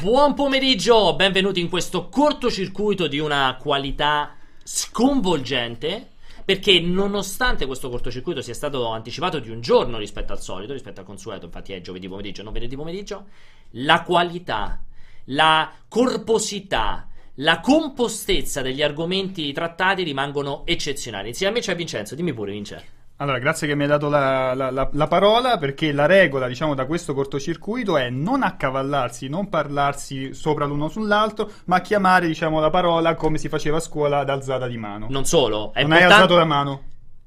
Buon pomeriggio, benvenuti in questo cortocircuito di una qualità sconvolgente. Perché nonostante questo cortocircuito sia stato anticipato di un giorno rispetto al solito, rispetto al consueto, infatti è giovedì pomeriggio, non venerdì pomeriggio, la qualità, la corposità, la compostezza degli argomenti trattati rimangono eccezionali. Insieme a me c'è Vincenzo, dimmi pure Vincenzo. Allora, grazie che mi hai dato la, la, la, la, parola, perché la regola, diciamo, da questo cortocircuito è non accavallarsi, non parlarsi sopra l'uno sull'altro, ma chiamare, diciamo, la parola come si faceva a scuola ad alzata di mano. Non solo, è non hai alzato la mano.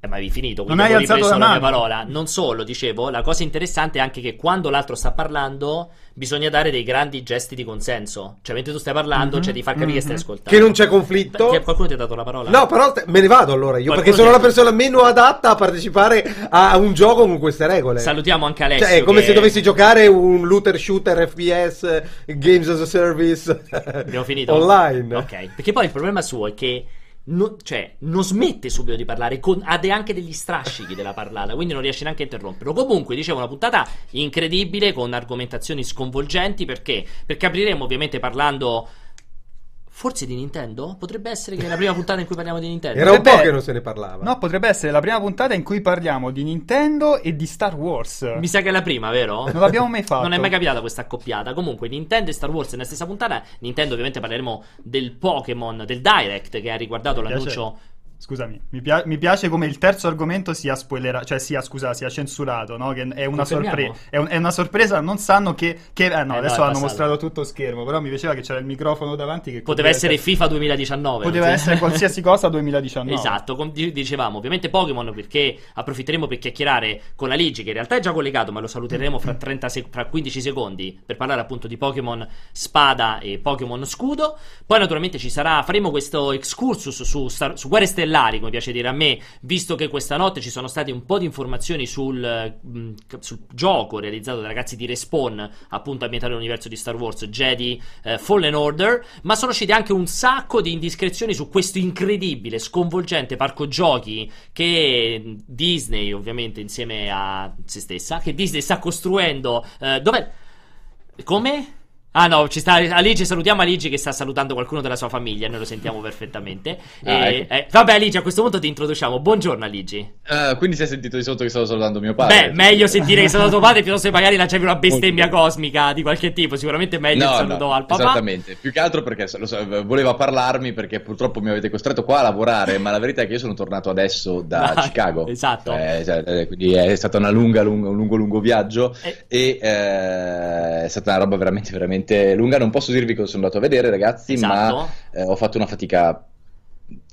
Ma avevi finito, non hai alzato la, la mia parola. Non solo, dicevo, la cosa interessante è anche che quando l'altro sta parlando bisogna dare dei grandi gesti di consenso. Cioè, mentre tu stai parlando, mm-hmm. cioè di far capire mm-hmm. che stai mhm. ascoltando. Che non c'è conflitto. Che qualcuno ti ha dato la parola? No, però te- me ne vado allora io, qualcuno perché sono la persona meno adatta a partecipare a un gioco con queste regole. Salutiamo anche Alessio. Cioè, è come che... se dovessi giocare un looter shooter FPS Games as a Service. Abbiamo finito. Online. Ok, perché poi il problema suo è che No, cioè, non smette subito di parlare, con, ha anche degli strascichi della parlata, quindi non riesce neanche a interromperlo. Comunque, dicevo, una puntata incredibile con argomentazioni sconvolgenti perché? Perché apriremo ovviamente parlando Forse di Nintendo? Potrebbe essere che è la prima puntata in cui parliamo di Nintendo. Era un po' che non se ne parlava. No, potrebbe essere la prima puntata in cui parliamo di Nintendo e di Star Wars. Mi sa che è la prima, vero? Non l'abbiamo mai fatto. non è mai capitata questa accoppiata. Comunque, Nintendo e Star Wars nella stessa puntata. Nintendo, ovviamente, parleremo del Pokémon, del Direct che ha riguardato l'annuncio Scusami, mi, pia- mi, piace come il terzo argomento sia spoilerato, cioè sia, scusa, sia censurato, no? Che è una, sorpre- è, un- è una, sorpresa, non sanno che... che eh, no, eh adesso no, hanno mostrato tutto schermo, però mi piaceva che c'era il microfono davanti che... Poteva essere FIFA 2019. Poteva essere qualsiasi cosa 2019. Esatto, com- dicevamo, ovviamente Pokémon perché approfitteremo per chiacchierare con la Ligi, che in realtà è già collegato, ma lo saluteremo fra, 30 sec- fra 15 secondi per parlare appunto di Pokémon Spada e Pokémon Scudo. Poi naturalmente ci sarà, faremo questo excursus su, Star- su Guerre Stellari, come piace dire a me, visto che questa notte ci sono state un po' di informazioni sul, sul gioco realizzato dai ragazzi di Respawn, appunto ambientato nell'universo di Star Wars, Jedi eh, Fallen Order, ma sono uscite anche un sacco di indiscrezioni su questo incredibile, sconvolgente parco giochi che Disney, ovviamente insieme a se stessa, che Disney sta costruendo. Eh, dov'è? Come? Ah no, ci sta Aligi, salutiamo Aligi che sta salutando qualcuno della sua famiglia, noi lo sentiamo perfettamente. Ah, e, ecco. eh, vabbè Aligi, a questo punto ti introduciamo. Buongiorno Aligi. Uh, quindi si è sentito di sotto che stavo salutando mio padre? Beh, meglio sentire che saluto tuo padre piuttosto che magari lanciavi una bestemmia cosmica di qualche tipo, sicuramente meglio no, il saluto no, al papà. Esattamente, più che altro perché so, voleva parlarmi perché purtroppo mi avete costretto qua a lavorare, ma la verità è che io sono tornato adesso da ah, Chicago. Esatto. Eh, cioè, eh, quindi è stata una lunga, lunga, un lungo, lungo viaggio eh. e eh, è stata una roba veramente, veramente lunga. Non posso posso dirvi cosa sono andato a vedere, ragazzi, esatto. ma eh, ho fatto una fatica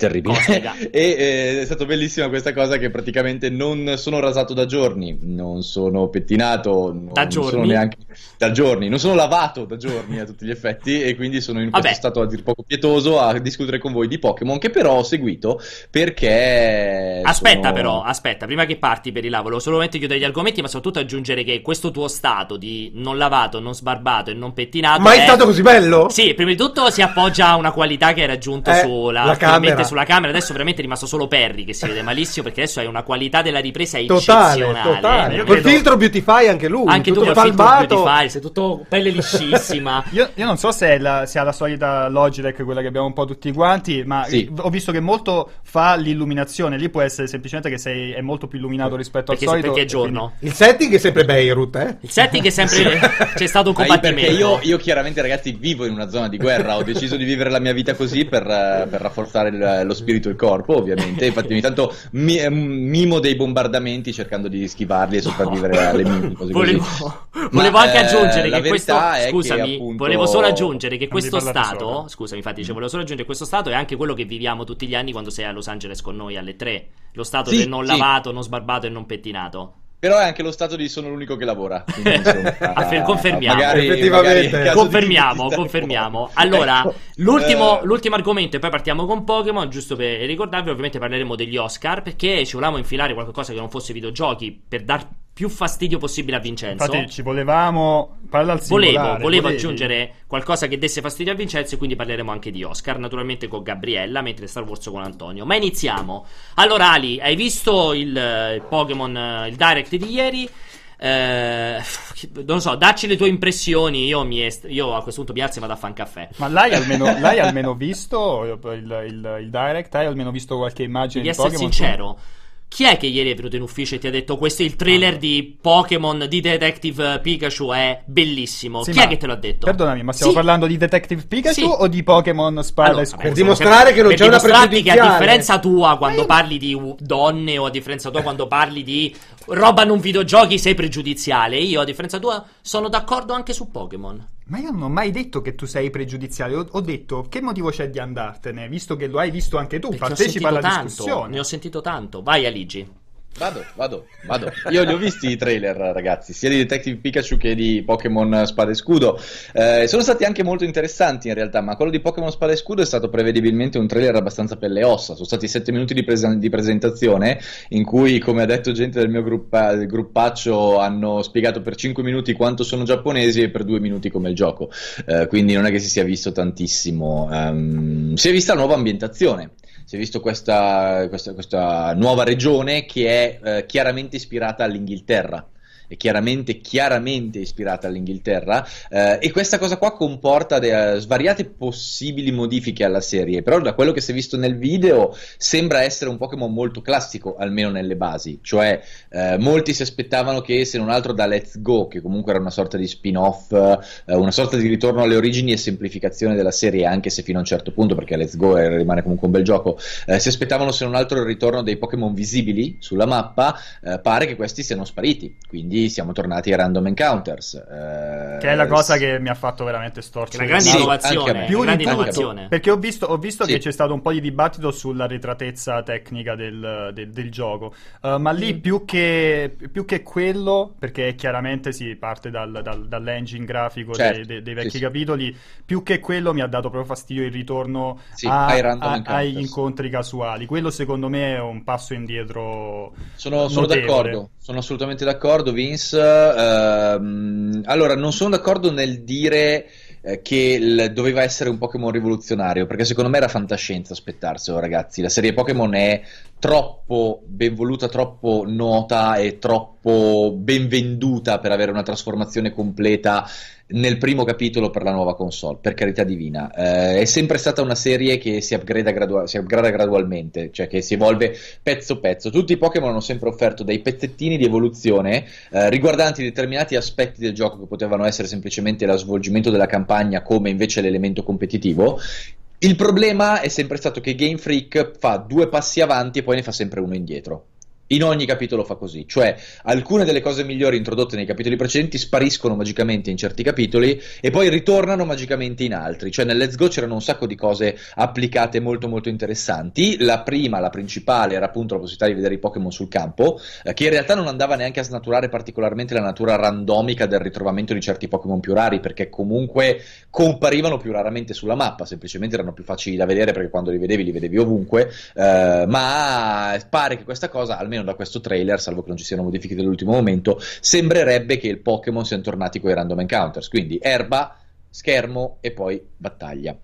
terribile e eh, è stata bellissima questa cosa che praticamente non sono rasato da giorni non sono pettinato non, da giorni sono neanche da giorni non sono lavato da giorni a tutti gli effetti e quindi sono in Vabbè. questo stato a dir poco pietoso a discutere con voi di Pokémon che però ho seguito perché aspetta sono... però aspetta prima che parti per il lavoro solamente chiudere gli argomenti ma soprattutto aggiungere che questo tuo stato di non lavato non sbarbato e non pettinato ma è stato così bello? sì prima di tutto si appoggia a una qualità che hai raggiunto eh, sulla camera sulla camera. Adesso veramente è rimasto solo Perry che si vede malissimo perché adesso hai una qualità della ripresa totale, eccezionale. Totale, eh, Col filtro Beautify anche lui. Anche tu col filtro Beautify, sei tutto pelle liscissima. io, io, non so se, la, se ha la solita Logitech, quella che abbiamo un po' tutti quanti, ma sì. ho visto che molto fa l'illuminazione. Lì può essere semplicemente che sei, è molto più illuminato rispetto perché al solito. Perché è giorno. Il setting è sempre Beirut, eh? Il setting è sempre... c'è stato un combattimento. Io, io chiaramente ragazzi vivo in una zona di guerra, ho deciso di vivere la mia vita così per, per rafforzare il, lo spirito e il corpo, ovviamente. Infatti, ogni tanto mi, eh, mimo dei bombardamenti cercando di schivarli e sopravvivere no. alle mine. volevo, volevo anche eh, aggiungere che questo. Scusami, che appunto... volevo solo aggiungere che questo stato. Scusami, infatti, dicevo, volevo solo aggiungere che questo stato è anche quello che viviamo tutti gli anni quando sei a Los Angeles con noi alle 3. Lo stato sì, del non sì. lavato, non sbarbato e non pettinato. Però è anche lo stato di sono l'unico che lavora. Quindi, insomma, confermiamo. Magari, effettivamente. Magari confermiamo, confermiamo. Allora, ecco. l'ultimo, uh, l'ultimo, argomento, e poi partiamo con Pokémon. Giusto per ricordarvi, ovviamente parleremo degli Oscar. Perché ci volevamo infilare qualcosa che non fosse videogiochi per dar più fastidio possibile a Vincenzo. Infatti, ci volevamo. Parla al volevo, volevo volevi. aggiungere qualcosa che desse fastidio a Vincenzo, e quindi parleremo anche di Oscar. Naturalmente con Gabriella, mentre Star Wars con Antonio. Ma iniziamo. Allora, Ali, hai visto il, il Pokémon, il Direct di ieri? Eh, non so, dacci le tue impressioni. Io, mi est- io a questo punto mi alzo e vado a fare un caffè. Ma l'hai almeno, l'hai almeno visto il, il, il, direct? Hai almeno visto qualche immagine Devi di essere Pokémon? sincero. Chi è che ieri è venuto in ufficio e ti ha detto questo è il trailer di Pokémon di Detective Pikachu è bellissimo? Sì, Chi è che te l'ha detto? Perdonami, ma stiamo Sì. parlando di Detective Pikachu Sì. o di Pokémon Spada Allora, e vabbè, Scudo? Per dimostrare che non per c'è una dimostrarti che a pregiudiziale. differenza tua quando parli di u- donne o a differenza tua quando parli di roba non videogiochi sei pregiudiziale. Io a differenza tua sono d'accordo anche su Pokémon. Ma io non ho mai detto che tu sei pregiudiziale. Ho, ho detto che motivo c'è di andartene, visto che lo hai visto anche tu. Perché Partecipa alla tanto, discussione. ne ho sentito tanto. Vai Aligi. Vado, vado, vado. Io li ho visti i trailer, ragazzi, sia di Detective Pikachu che di Pokémon Spada e Scudo. Eh, sono stati anche molto interessanti in realtà, ma quello di Pokémon Spada e Scudo è stato prevedibilmente un trailer abbastanza per le ossa. Sono stati sette minuti di, presen- di presentazione in cui, come ha detto gente del mio gruppa- gruppaccio, hanno spiegato per cinque minuti quanto sono giapponesi e per due minuti come il gioco. Eh, quindi non è che si sia visto tantissimo. Ehm, si è vista la nuova ambientazione si è visto questa, questa, questa nuova regione che è eh, chiaramente ispirata all'Inghilterra è chiaramente, chiaramente ispirata all'Inghilterra eh, e questa cosa qua comporta de- svariate possibili modifiche alla serie, però da quello che si è visto nel video sembra essere un Pokémon molto classico, almeno nelle basi, cioè eh, molti si aspettavano che se non altro da Let's Go, che comunque era una sorta di spin-off, eh, una sorta di ritorno alle origini e semplificazione della serie, anche se fino a un certo punto, perché Let's Go è- rimane comunque un bel gioco, eh, si aspettavano se non altro il ritorno dei Pokémon visibili sulla mappa, eh, pare che questi siano spariti, quindi siamo tornati ai random encounters. eh, Che è la cosa che mi ha fatto veramente storcere. una grande Sì, innovazione. Più grande innovazione. perché ho visto, ho visto Sì. che c'è stato un po' di dibattito sulla retratezza tecnica del, del- del gioco, Uh, ma lì più che, più che quello, perché chiaramente si parte dal- dal- dall'engine grafico Certo, dei, dei- dei vecchi sì. capitoli, più che quello mi ha dato proprio fastidio il ritorno Sì, a- ai a- agli incontri casuali. Quello secondo me è un passo indietro. Sono, sono d'accordo, sono assolutamente d'accordo, Vince. Ehm, allora, non sono d'accordo nel dire eh, che doveva essere un Pokémon rivoluzionario, perché secondo me era fantascienza aspettarselo, ragazzi. La serie Pokémon è troppo ben voluta, troppo nota e troppo ben venduta per avere una trasformazione completa nel primo capitolo per la nuova console, per carità divina. Eh, è sempre stata una serie che si upgrada, gradua- si upgrada gradualmente, cioè che si evolve pezzo pezzo. Tutti i Pokémon hanno sempre offerto dei pezzettini di evoluzione eh, riguardanti determinati aspetti del gioco che potevano essere semplicemente lo svolgimento della campagna come invece l'elemento competitivo. Il problema è sempre stato che Game Freak fa due passi avanti e poi ne fa sempre uno indietro. In ogni capitolo fa così, cioè alcune delle cose migliori introdotte nei capitoli precedenti spariscono magicamente in certi capitoli e poi ritornano magicamente in altri. Cioè nel Let's Go c'erano un sacco di cose applicate molto molto interessanti. La prima, la principale, era appunto la possibilità di vedere i Pokémon sul campo, eh, che in realtà non andava neanche a snaturare particolarmente la natura randomica del ritrovamento di certi Pokémon più rari, perché comunque comparivano più raramente sulla mappa, semplicemente erano più facili da vedere perché quando li vedevi li vedevi ovunque, eh, ma pare che questa cosa, almeno da questo trailer, salvo che non ci siano modifiche dell'ultimo momento, sembrerebbe che il Pokémon siano tornati con i random encounters, quindi erba, schermo e poi battaglia.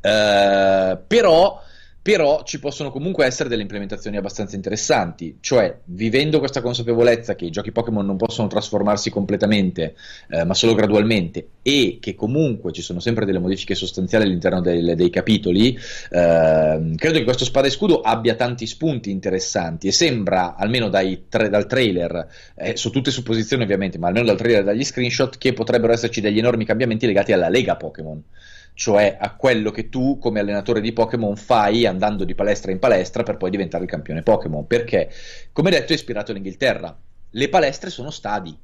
Eh, però però ci possono comunque essere delle implementazioni abbastanza interessanti, cioè vivendo questa consapevolezza che i giochi Pokémon non possono trasformarsi completamente, eh, ma solo gradualmente, e che comunque ci sono sempre delle modifiche sostanziali all'interno del- dei capitoli, ehm, credo che questo Spada e Scudo abbia tanti spunti interessanti. E sembra, almeno tra- dal trailer, eh, su tutte supposizioni ovviamente, ma almeno dal trailer e dagli screenshot, che potrebbero esserci degli enormi cambiamenti legati alla Lega Pokémon cioè a quello che tu come allenatore di Pokémon fai andando di palestra in palestra per poi diventare il campione Pokémon. Perché, come detto, è ispirato all'Inghilterra. Le palestre sono stadi.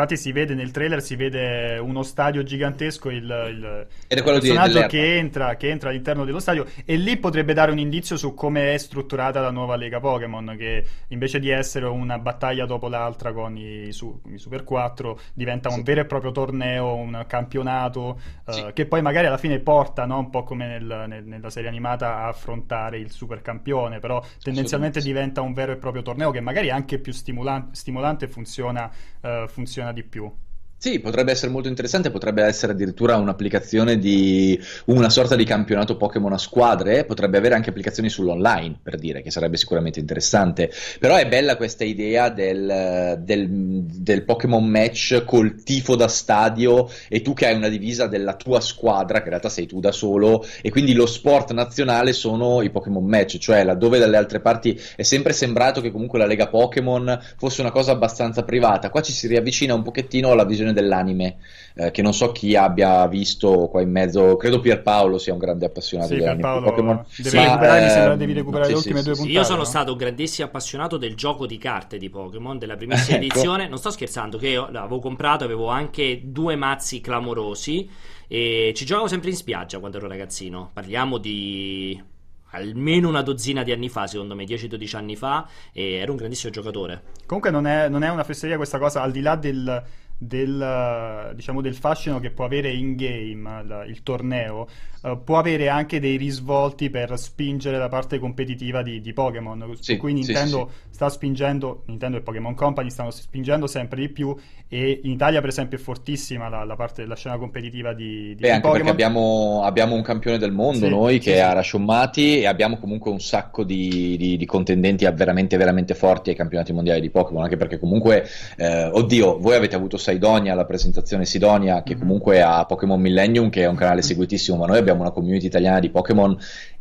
Infatti si vede nel trailer, si vede uno stadio gigantesco, il, il Ed è quello di- personaggio che entra, che entra all'interno dello stadio e lì potrebbe dare un indizio su come è strutturata la nuova Lega Pokémon, che invece di essere una battaglia dopo l'altra con i, su- i Super 4 diventa un Sì. vero e proprio torneo, un campionato, eh, Sì. che poi magari alla fine porta, no? un po' come nel- nel- nella serie animata, a affrontare il super campione, però tendenzialmente diventa un vero e proprio torneo che magari è anche più stimulan- stimolante e funziona, eh, funziona di più. Sì, potrebbe essere molto interessante, potrebbe essere addirittura un'applicazione di una sorta di campionato Pokémon a squadre, potrebbe avere anche applicazioni sull'online, per dire, che sarebbe sicuramente interessante. Però è bella questa idea del, del, del Pokémon match col tifo da stadio e tu che hai una divisa della tua squadra, che in realtà sei tu da solo, e quindi lo sport nazionale sono i Pokémon match, cioè laddove dalle altre parti è sempre sembrato che comunque la Lega Pokémon fosse una cosa abbastanza privata, qua ci si riavvicina un pochettino alla visione dell'anime, eh, che non so chi abbia visto qua in mezzo, credo Pierpaolo sia un grande appassionato sì, di Pokémon. Devi, sì, recuperare, eh, sembra, devi recuperare sì, le ultime due puntate. Io sono no? stato un grandissimo appassionato del gioco di carte di Pokémon, della primissima ecco. edizione, non sto scherzando, che io l'avevo comprato, avevo anche due mazzi clamorosi e ci giocavo sempre in spiaggia quando ero ragazzino, parliamo di almeno una dozzina di anni fa, secondo me, 10-12 anni fa, e ero un grandissimo giocatore. Comunque non è, non è una fesseria questa cosa, al di là del del, diciamo, del fascino che può avere in game il, il torneo, uh, può avere anche dei risvolti per spingere la parte competitiva di, di Pokémon. Sì, Qui Nintendo sì, sì. sta spingendo, Nintendo e Pokémon Company stanno spingendo sempre di più e in Italia per esempio è fortissima la, la parte della scena competitiva di, di, Beh, anche Pokémon. perché abbiamo, abbiamo, un campione del mondo noi che è Arash Mati e abbiamo comunque un sacco di, di, contendenti veramente veramente forti ai campionati mondiali di Pokémon anche perché comunque eh, oddio voi avete avuto Sidonia, la presentazione Sidonia, che mm-hmm. comunque ha Pokémon Millennium, che è un canale seguitissimo, ma noi abbiamo una community italiana di Pokémon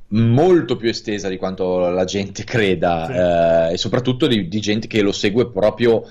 molto più estesa di quanto la gente creda sì. eh, e soprattutto di, di, gente che lo segue proprio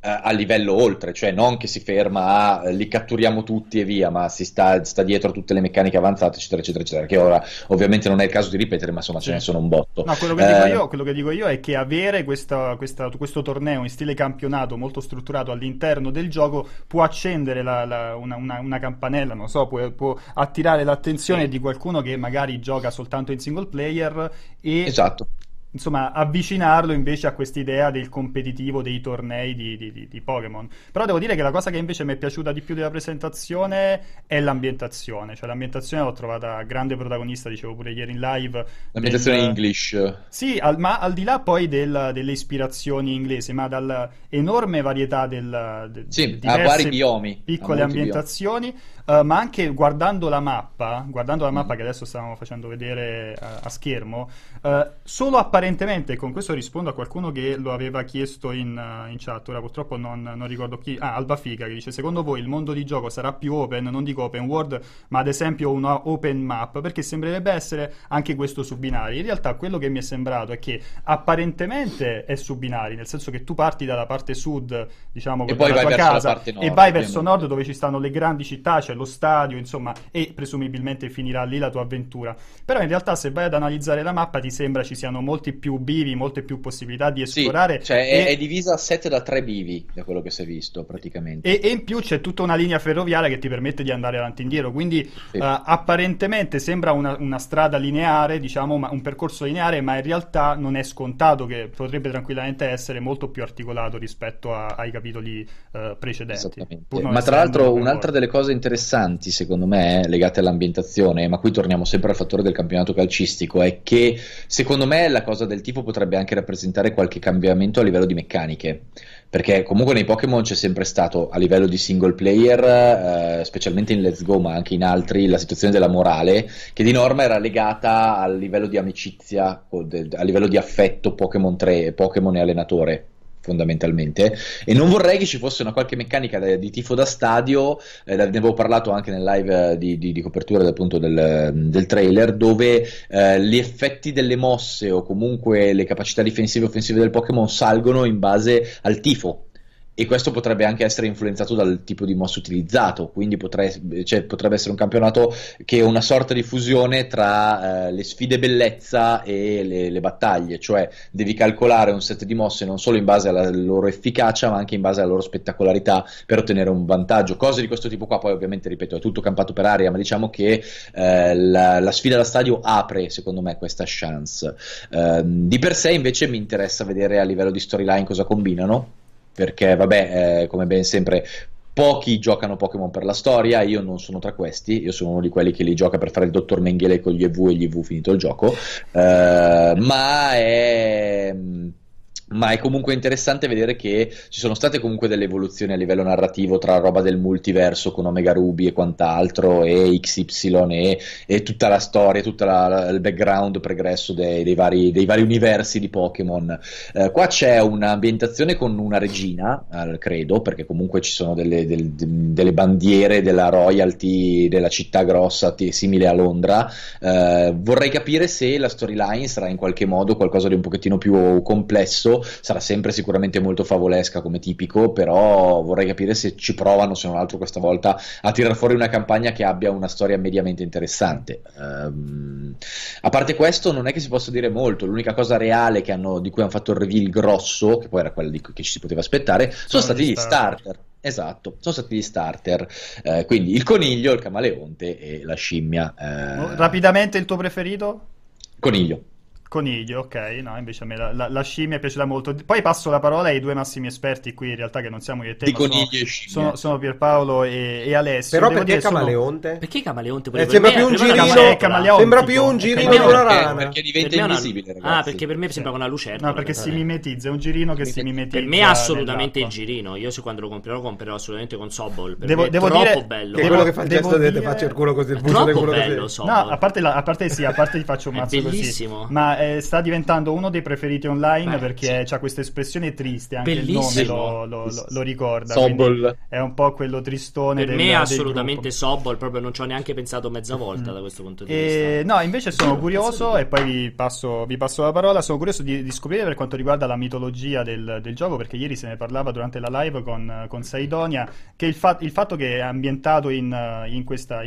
a livello oltre, cioè non che si ferma a li catturiamo tutti e via, ma si sta, sta, dietro a tutte le meccaniche avanzate, eccetera, eccetera, eccetera. Che ora ovviamente non è il caso di ripetere, ma insomma ce ne sono un botto. No, quello che, eh... dico io, quello che dico io è che avere questa, questa, questo torneo in stile campionato molto strutturato all'interno del gioco può accendere la, la, una, una, una, campanella, non so, può, può attirare l'attenzione sì. di qualcuno che magari gioca soltanto in single player e esatto insomma, avvicinarlo invece a quest'idea del competitivo dei tornei di, di, di, Pokémon. Però devo dire che la cosa che invece mi è piaciuta di più della presentazione è l'ambientazione. Cioè, l'ambientazione l'ho trovata grande protagonista, dicevo pure ieri in live. L'ambientazione del... English. Sì, al, ma al di là poi del, delle ispirazioni inglesi, ma dall'enorme varietà del, del, sì, a vari biomi. Piccole ambientazioni. Biomi Uh, ma anche guardando la mappa, guardando la mappa mm. che adesso stavamo facendo vedere uh, a schermo, uh, solo apparentemente, con questo rispondo a qualcuno che lo aveva chiesto in, in chat, ora purtroppo non, non, ricordo chi, ah, Alba Figa, che dice, secondo voi il mondo di gioco sarà più open, non dico open world, ma ad esempio una open map, perché sembrerebbe essere anche questo su binari. In realtà quello che mi è sembrato è che apparentemente è su binari, nel senso che tu parti dalla parte sud, diciamo, e poi dalla tua casa, nord, e vai verso nord dove ci stanno le grandi città, c'è lo stadio, insomma, e presumibilmente finirà lì la tua avventura. Però in realtà se vai ad analizzare la mappa ti sembra ci siano molti più bivi, molte più possibilità di esplorare. Sì, cioè e... è, divisa a 7 da 3 bivi, da quello che si è visto praticamente. E, e, in più c'è tutta una linea ferroviaria che ti permette di andare avanti e indietro, quindi sì. uh, apparentemente sembra una, una, strada lineare, diciamo, un percorso lineare, ma in realtà non è scontato che potrebbe tranquillamente essere molto più articolato rispetto a, ai capitoli uh, precedenti. Ma tra l'altro un'altra delle cose interessanti interessanti secondo me legate all'ambientazione, ma qui torniamo sempre al fattore del campionato calcistico, è che secondo me la cosa del tifo potrebbe anche rappresentare qualche cambiamento a livello di meccaniche. Perché comunque nei Pokémon c'è sempre stato a livello di single player, eh, specialmente in Let's Go, ma anche in altri, la situazione della morale, che di norma era legata al livello di amicizia, a livello di affetto Pokémon 3, Pokémon e allenatore fondamentalmente. E non vorrei che ci fosse una qualche meccanica di tifo da stadio eh, ne avevo parlato anche nel live eh, di, di, di copertura appunto del, del, trailer dove eh, gli effetti delle mosse o comunque le capacità difensive e offensive del Pokémon salgono in base al tifo e questo potrebbe anche essere influenzato dal tipo di mossa utilizzato, quindi potrei, cioè, potrebbe essere un campionato che è una sorta di fusione tra eh, le sfide bellezza e le, le, battaglie, cioè devi calcolare un set di mosse non solo in base alla loro efficacia, ma anche in base alla loro spettacolarità per ottenere un vantaggio. Cose di questo tipo qua, poi ovviamente, ripeto, è tutto campato per aria, ma diciamo che eh, la, la, sfida da stadio apre, secondo me, questa chance. Eh, di per sé, invece, mi interessa vedere a livello di storyline cosa combinano perché vabbè, eh, come ben sempre pochi giocano Pokémon per la storia, io non sono tra questi, io sono uno di quelli che li gioca per fare il dottor Mengele con gli EV e gli EV finito il gioco, eh, ma è ma è comunque interessante vedere che ci sono state comunque delle evoluzioni a livello narrativo tra roba del multiverso con Omega Ruby e quant'altro e XY e, e tutta la storia, tutto il background pregresso dei, dei, vari, dei, vari, universi di Pokémon. Eh, qua c'è un'ambientazione con una regina, eh, credo, perché comunque ci sono delle, del, delle, bandiere della royalty della città grossa t- simile a Londra. Eh, vorrei capire se la storyline sarà in qualche modo qualcosa di un pochettino più complesso sarà sempre sicuramente molto favolesca come tipico, però vorrei capire se ci provano, se non altro questa volta, a tirar fuori una campagna che abbia una storia mediamente interessante. Um, a parte questo, non è che si possa dire molto, l'unica cosa reale hanno, di cui hanno fatto il reveal grosso, che poi era quella di, che ci si poteva aspettare, sono, sono stati gli starter. starter. Esatto, sono stati gli starter, eh, quindi il coniglio, il camaleonte e la scimmia. Eh... Rapidamente il tuo preferito? Coniglio. Coniglio, ok, no, invece a me la, la, la, scimmia è piaciuta molto. Poi passo la parola ai due massimi esperti qui, in realtà che non siamo io e te, Di conigli sono, sono, sono, Pierpaolo e, e Alessio. Però Devo perché Camaleonte? Sono... Perché Camaleonte? Eh, sembra, più un girino, sembra più un girino di una rana. Perché diventa per invisibile, una... Ah, perché per me sembra una lucertola. No, perché si mimetizza, è un girino che si mimetizza. Per me è assolutamente il girino. Io se quando lo comprerò, comprerò assolutamente con Sobol. Devo, è troppo bello. Che è quello che fa il gesto di faccio il culo così, il busto del culo così. No, a parte sì, a parte gli faccio un mazzo così. Bellissimo. Ma eh, sta diventando uno dei preferiti online Beh, perché sì. ha questa espressione triste, anche Bellissimo. il nome lo, lo, lo, lo ricorda. Sobol. È un po' quello tristone. Per del, me è assolutamente Sobol, proprio non ci ho neanche pensato mezza volta mm. da questo punto di e, vista. No, invece sono curioso, e poi vi passo, vi passo, la parola, sono curioso di, di, scoprire per quanto riguarda la mitologia del, del, gioco, perché ieri se ne parlava durante la live con, con Saidonia, che il, fa- il fatto che è ambientato in, in questa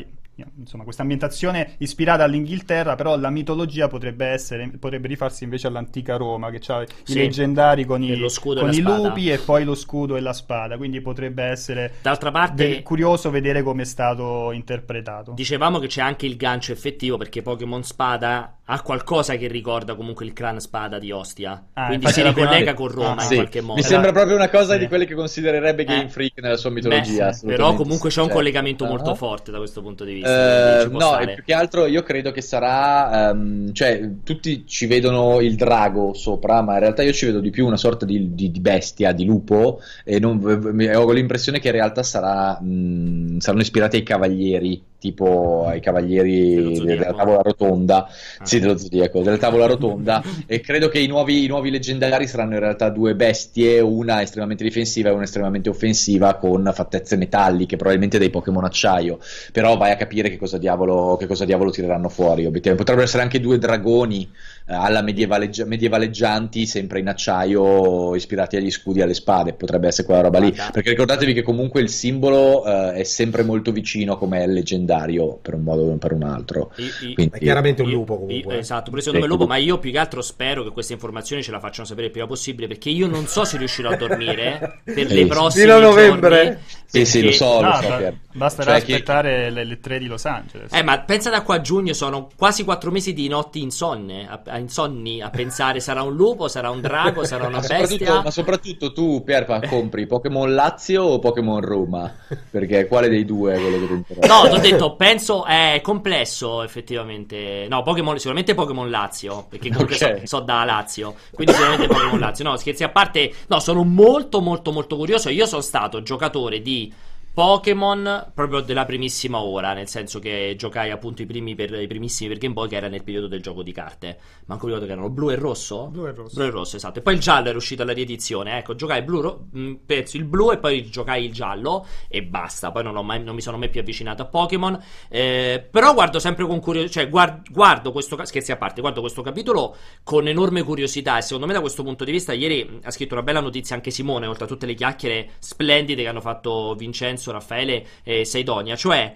insomma, questa ambientazione ispirata all'Inghilterra, però la mitologia potrebbe, essere, potrebbe rifarsi invece all'antica Roma, che ha sì. i leggendari con, i, con i lupi e poi lo scudo e la spada, quindi potrebbe essere D'altra parte, ve- curioso vedere come è stato interpretato. Dicevamo che c'è anche il gancio effettivo, perché Pokémon Spada ha qualcosa che ricorda comunque il clan Spada di Ostia, ah, quindi si ricollega con Roma ah, in sì. qualche modo. Mi sembra proprio una cosa sì. di quelle che considererebbe Game eh. Freak nella sua mitologia. Beh, però comunque c'è un cioè, collegamento molto uh forte da questo punto di vista. Uh, no, più che altro io credo che sarà, um, cioè tutti ci vedono il drago sopra, ma in realtà io ci vedo di più una sorta di, di, di bestia, di lupo, e non, ho l'impressione che in realtà sarà, mh, saranno ispirati ai cavalieri tipo ai cavalieri della tavola rotonda, ah. sì, dello zodiaco, della tavola rotonda, e credo che i nuovi, i nuovi, leggendari saranno in realtà due bestie, una estremamente difensiva e una estremamente offensiva, con fattezze metalliche, probabilmente dei Pokémon acciaio, però vai a capire che cosa diavolo, che cosa diavolo tireranno fuori. Obiettivamente. Potrebbero essere anche due dragoni alla medievaleggia- medievaleggianti, sempre in acciaio, ispirati agli scudi e alle spade, potrebbe essere quella roba lì, perché ricordatevi che comunque il simbolo uh, è sempre molto vicino come è leggendario per un modo o per un altro. I, i, Quindi, è chiaramente un lupo comunque. I, esatto, pure secondo me lupo, ma io più che altro spero che queste informazioni ce la facciano sapere il prima possibile perché io non so se riuscirò a dormire per le prossime Fino a novembre. Giorni, sì, sì, lo so, lo so ba- Basterà cioè aspettare che... le, le 3 di Los Angeles. Eh, ma pensa da qua a giugno sono quasi 4 mesi di notti insonne, a, a insonni a pensare sarà un lupo, sarà un drago, sarà una ma bestia. Ma soprattutto tu, Pierpa, compri Pokémon Lazio o Pokémon Roma? Perché quale dei due è quello che ti interessa? No, ti ho detto, penso è complesso effettivamente. No, Pokémon, sicuramente Pokémon Lazio, perché comunque okay. so, so, da Lazio, quindi sicuramente Pokémon Lazio. No, scherzi a parte, no, sono molto molto molto curioso. Io sono stato giocatore di Pokémon proprio della primissima ora, nel senso che giocai appunto i, primi per, i primissimi per Game Boy che era nel periodo del gioco di carte. Ma ancora ricordo che erano blu e rosso? Blu e rosso. Blu e rosso, esatto. E poi il giallo era uscito alla riedizione. Ecco, giocai blu, ro- mm, penso il blu e poi giocai il giallo e basta. Poi non, mai, non mi sono mai più avvicinato a Pokémon. Eh, però guardo sempre con curiosità, cioè guard- guardo questo, scherzi a parte, guardo questo capitolo con enorme curiosità e secondo me da questo punto di vista ieri ha scritto una bella notizia anche Simone, oltre a tutte le chiacchiere splendide che hanno fatto Vincenzo Lorenzo, Raffaele e Saidonia, cioè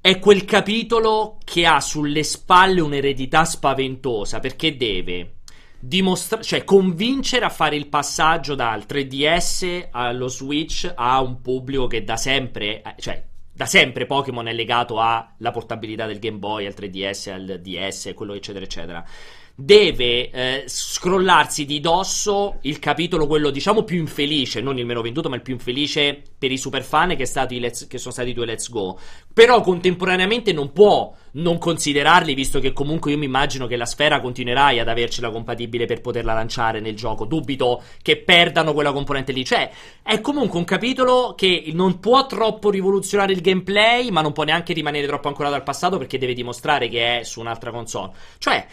è quel capitolo che ha sulle spalle un'eredità spaventosa perché deve dimostrare, cioè convincere a fare il passaggio dal 3DS allo Switch a un pubblico che da sempre, eh, cioè da sempre Pokémon è legato alla portabilità del Game Boy, al 3DS, al DS, quello eccetera eccetera deve eh, scrollarsi di dosso il capitolo, quello diciamo più infelice, non il meno venduto, ma il più infelice per i super fan che, che sono stati i due Let's Go. Però contemporaneamente non può non considerarli, visto che comunque io mi immagino che la sfera continuerai ad avercela compatibile per poterla lanciare nel gioco. Dubito che perdano quella componente lì. Cioè, è comunque un capitolo che non può troppo rivoluzionare il gameplay, ma non può neanche rimanere troppo ancorato al passato perché deve dimostrare che è su un'altra console. Cioè.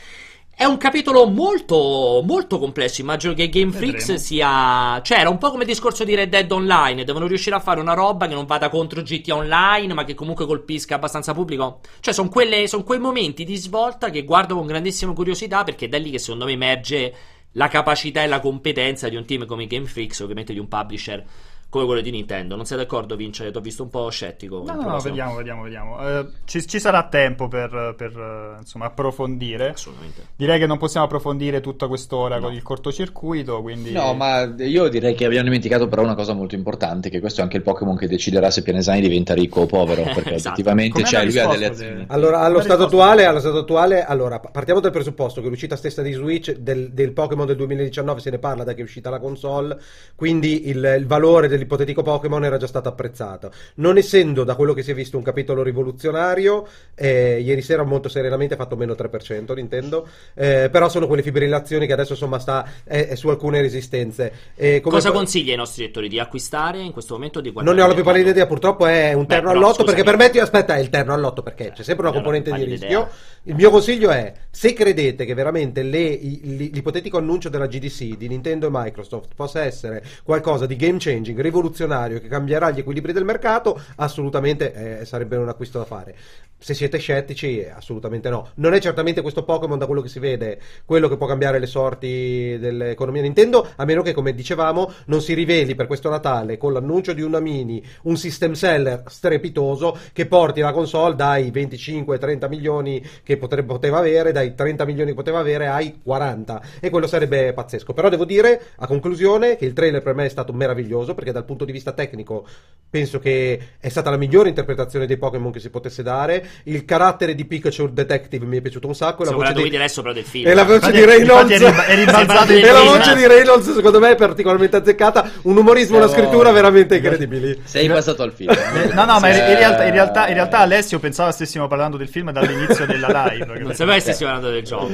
È un capitolo molto, molto complesso. Immagino che Game Freaks sia. Cioè, era un po' come il discorso di Red Dead Online. Devono riuscire a fare una roba che non vada contro GT Online, ma che comunque colpisca abbastanza pubblico. Cioè, sono son quei momenti di svolta che guardo con grandissima curiosità, perché è da lì che secondo me emerge la capacità e la competenza di un team come Game Freaks, ovviamente di un publisher come quello di Nintendo. Non sei d'accordo, Vince? Ti ho visto un po' scettico. No, no, no vediamo, vediamo, vediamo. Uh, ci, ci, sarà tempo per, per uh, insomma, approfondire. Assolutamente. Direi che non possiamo approfondire tutta quest'ora no. con il cortocircuito. Quindi... No, ma io direi che abbiamo dimenticato però una cosa molto importante: che questo è anche il Pokémon che deciderà se Pianesani diventa ricco o povero. Perché esatto. effettivamente cioè, lui ha delle azioni. Allora, allo stato, attuale, allo stato attuale, allora, partiamo dal presupposto che l'uscita stessa di Switch del, del Pokémon del 2019 se ne parla da che è uscita la console. Quindi il, il valore dell'ipotetico Pokémon era già stato apprezzato. Non essendo da quello che si è visto un capitolo rivoluzionario, eh, ieri sera molto serenamente ha fatto meno 3% Nintendo, eh, però sono quelle fibrillazioni che adesso insomma sta è, è su alcune resistenze. Eh, Cosa fa... consiglia ai nostri lettori di acquistare in questo momento? Di non ne ho la più pallida idea, purtroppo è un terno Beh, all'otto perché permetti, aspetta, è il terno all'otto perché c'è sempre una componente di rischio. Idea. Il mio consiglio è, se credete che veramente le, l'ipotetico annuncio della GDC di Nintendo e Microsoft possa essere qualcosa di game changing, rivoluzionario, che cambierà gli equilibri del mercato, assolutamente eh, sarebbe un acquisto da fare. Se siete scettici, assolutamente no. Non è certamente questo Pokémon, da quello che si vede, quello che può cambiare le sorti dell'economia Nintendo, a meno che, come dicevamo, non si riveli per questo Natale con l'annuncio di una mini, un system seller strepitoso che porti la console dai 25-30 milioni che potrebbe, poteva avere, dai 30 milioni che poteva avere ai 40. E quello sarebbe pazzesco. Però devo dire, a conclusione, che il trailer per me è stato meraviglioso, perché dal punto di vista tecnico penso che è stata la migliore interpretazione dei Pokémon che si potesse dare il carattere di Pikachu Detective mi è piaciuto un sacco. La voce di... adesso però del film. E la voce di Reynolds. E la voce di Reynolds, secondo me, è particolarmente azzeccata. Un umorismo e una scrittura veramente incredibili. Sei passato al film. no, no, ma in realtà, in, realtà, in realtà, Alessio pensava stessimo parlando del film dall'inizio della live. non sapeva se stessimo parlando del gioco.